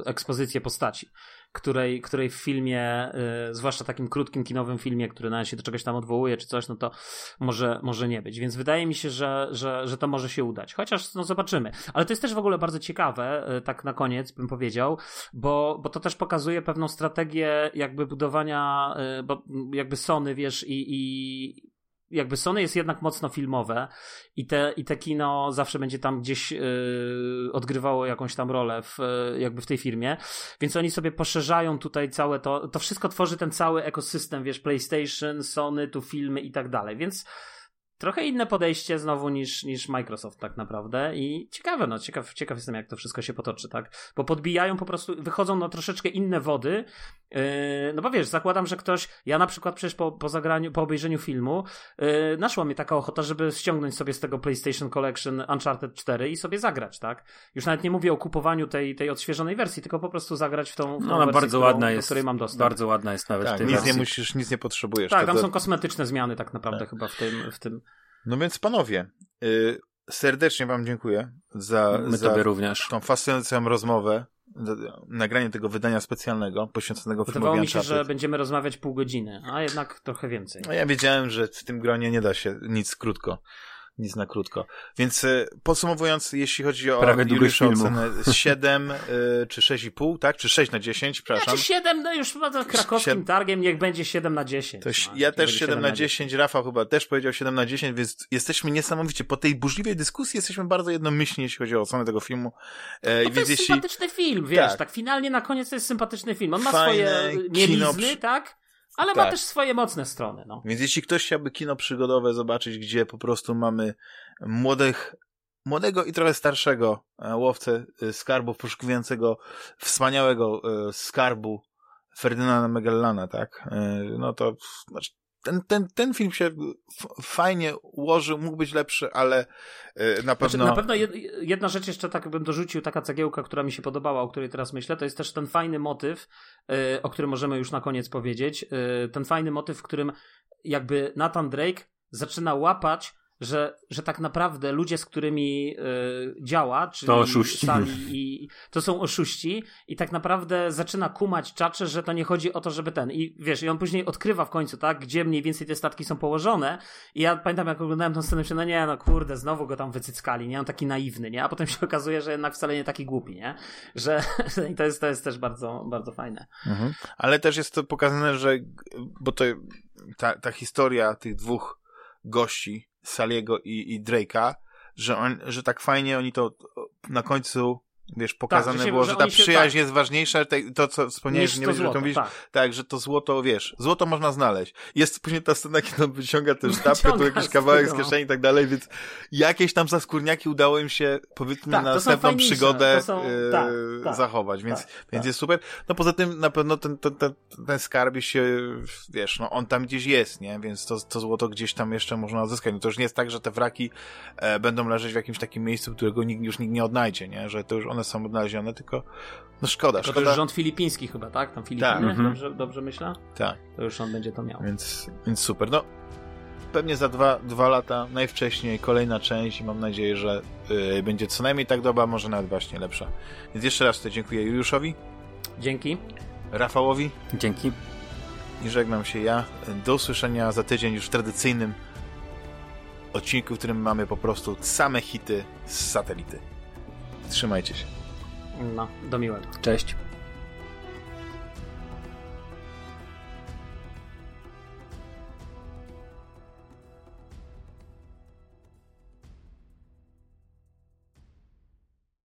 ekspozycję postaci której, której w filmie, y, zwłaszcza takim krótkim kinowym filmie, który na się do czegoś tam odwołuje czy coś, no to może, może nie być. Więc wydaje mi się, że, że, że to może się udać. Chociaż no zobaczymy. Ale to jest też w ogóle bardzo ciekawe, y, tak na koniec bym powiedział, bo, bo to też pokazuje pewną strategię jakby budowania, y, bo jakby Sony, wiesz, i, i jakby Sony jest jednak mocno filmowe i te, i te kino zawsze będzie tam gdzieś yy, odgrywało jakąś tam rolę w, yy, jakby w tej firmie, więc oni sobie poszerzają tutaj całe to, to wszystko tworzy ten cały ekosystem, wiesz, PlayStation, Sony, tu filmy i tak dalej, więc trochę inne podejście znowu niż, niż Microsoft tak naprawdę i ciekawe, no ciekaw, ciekaw jestem jak to wszystko się potoczy, tak, bo podbijają po prostu, wychodzą na troszeczkę inne wody, yy, no bo wiesz, zakładam, że ktoś, ja na przykład przecież po, po zagraniu, po obejrzeniu filmu yy, naszła mi taka ochota, żeby ściągnąć sobie z tego PlayStation Collection Uncharted 4 i sobie zagrać, tak, już nawet nie mówię o kupowaniu tej, tej odświeżonej wersji, tylko po prostu zagrać w tą, w tą no, wersję, bardzo którą, ładna jest, do której mam dostęp. Bardzo ładna jest nawet tak, w tej nic wersji. nie musisz, nic nie potrzebujesz. Tak, tam są kosmetyczne zmiany tak naprawdę tak. chyba w tym, w tym no więc panowie, y, serdecznie wam dziękuję za, My za również. tą fascynującą rozmowę, nagranie tego wydania specjalnego poświęconego filmowi Wydawało mi się, że będziemy rozmawiać pół godziny, a jednak trochę więcej. No ja wiedziałem, że w tym gronie nie da się nic krótko. Nic na krótko. Więc e, podsumowując, jeśli chodzi o Prawie Juliusza ocenę 7 y, czy 6,5, tak? Czy 6 na 10, przepraszam. Znaczy 7, no już za krakowskim 7... targiem niech będzie 7 na 10. To no, ja też 7 na 10, Rafał chyba też powiedział 7 na 10, więc jesteśmy niesamowicie, po tej burzliwej dyskusji jesteśmy bardzo jednomyślni, jeśli chodzi o ocenę tego filmu. E, no to jest jeśli... sympatyczny film, wiesz, tak. tak. finalnie na koniec to jest sympatyczny film. On ma Fajne swoje mielizny, tak? Ale tak. ma też swoje mocne strony. No. Więc jeśli ktoś chciałby kino przygodowe zobaczyć, gdzie po prostu mamy młodych, młodego i trochę starszego e, łowcę e, skarbów, poszukującego wspaniałego e, skarbu Ferdynanda Magellana, tak? No to znaczy, ten, ten, ten film się fajnie ułożył, mógł być lepszy, ale na znaczy, pewno... Znaczy, na pewno jedna rzecz jeszcze tak bym dorzucił, taka cegiełka, która mi się podobała, o której teraz myślę, to jest też ten fajny motyw, o którym możemy już na koniec powiedzieć, ten fajny motyw, w którym jakby Nathan Drake zaczyna łapać że, że tak naprawdę ludzie, z którymi y, działa, czyli to oszuści. i to są oszuści i tak naprawdę zaczyna kumać czacze, że to nie chodzi o to, żeby ten i wiesz, i on później odkrywa w końcu, tak, gdzie mniej więcej te statki są położone i ja pamiętam jak oglądałem tę scenę, że no nie, no kurde, znowu go tam wycyckali, nie, on taki naiwny, nie, a potem się okazuje, że jednak wcale nie taki głupi, nie, że i to jest, to jest też bardzo, bardzo fajne. Mhm. Ale też jest to pokazane, że bo to ta, ta historia tych dwóch gości Saliego i, i Drake'a, że, on, że tak fajnie oni to na końcu wiesz, pokazane tak, że się, było, że, że ta przyjaźń tak. jest ważniejsza, to co wspomniałeś, że nie będziesz o tym mówić, tak. tak. że to złoto, wiesz, złoto można znaleźć. Jest później ta scena, kiedy on wyciąga tę sztabkę, tu jakiś kawałek z kieszeni i tak dalej, więc jakieś tam zaskórniaki udało im się, powiedzmy, tak, na następną przygodę są, e, tak, tak, zachować, więc, więc jest super. No poza tym na pewno ten, ten, ten, ten skarb się, wiesz, no on tam gdzieś jest, nie, więc to, to złoto gdzieś tam jeszcze można odzyskać. No to już nie jest tak, że te wraki e, będą leżeć w jakimś takim miejscu, którego nikt już nikt nie odnajdzie, nie, że to już one one są odnalezione, tylko no szkoda, tylko szkoda. to już rząd filipiński chyba, tak? Tam Filipiny, tak. Mhm. dobrze, dobrze myślę? Tak. To już on będzie to miał. Więc, więc super. No, pewnie za dwa, dwa lata, najwcześniej, kolejna część i mam nadzieję, że yy, będzie co najmniej tak dobra, może nawet właśnie lepsza. Więc jeszcze raz tutaj dziękuję Juliuszowi. Dzięki. Rafałowi. Dzięki. I żegnam się ja. Do usłyszenia za tydzień już w tradycyjnym odcinku, w którym mamy po prostu same hity z satelity. Trzymajcie się. No, do miłego. Cześć.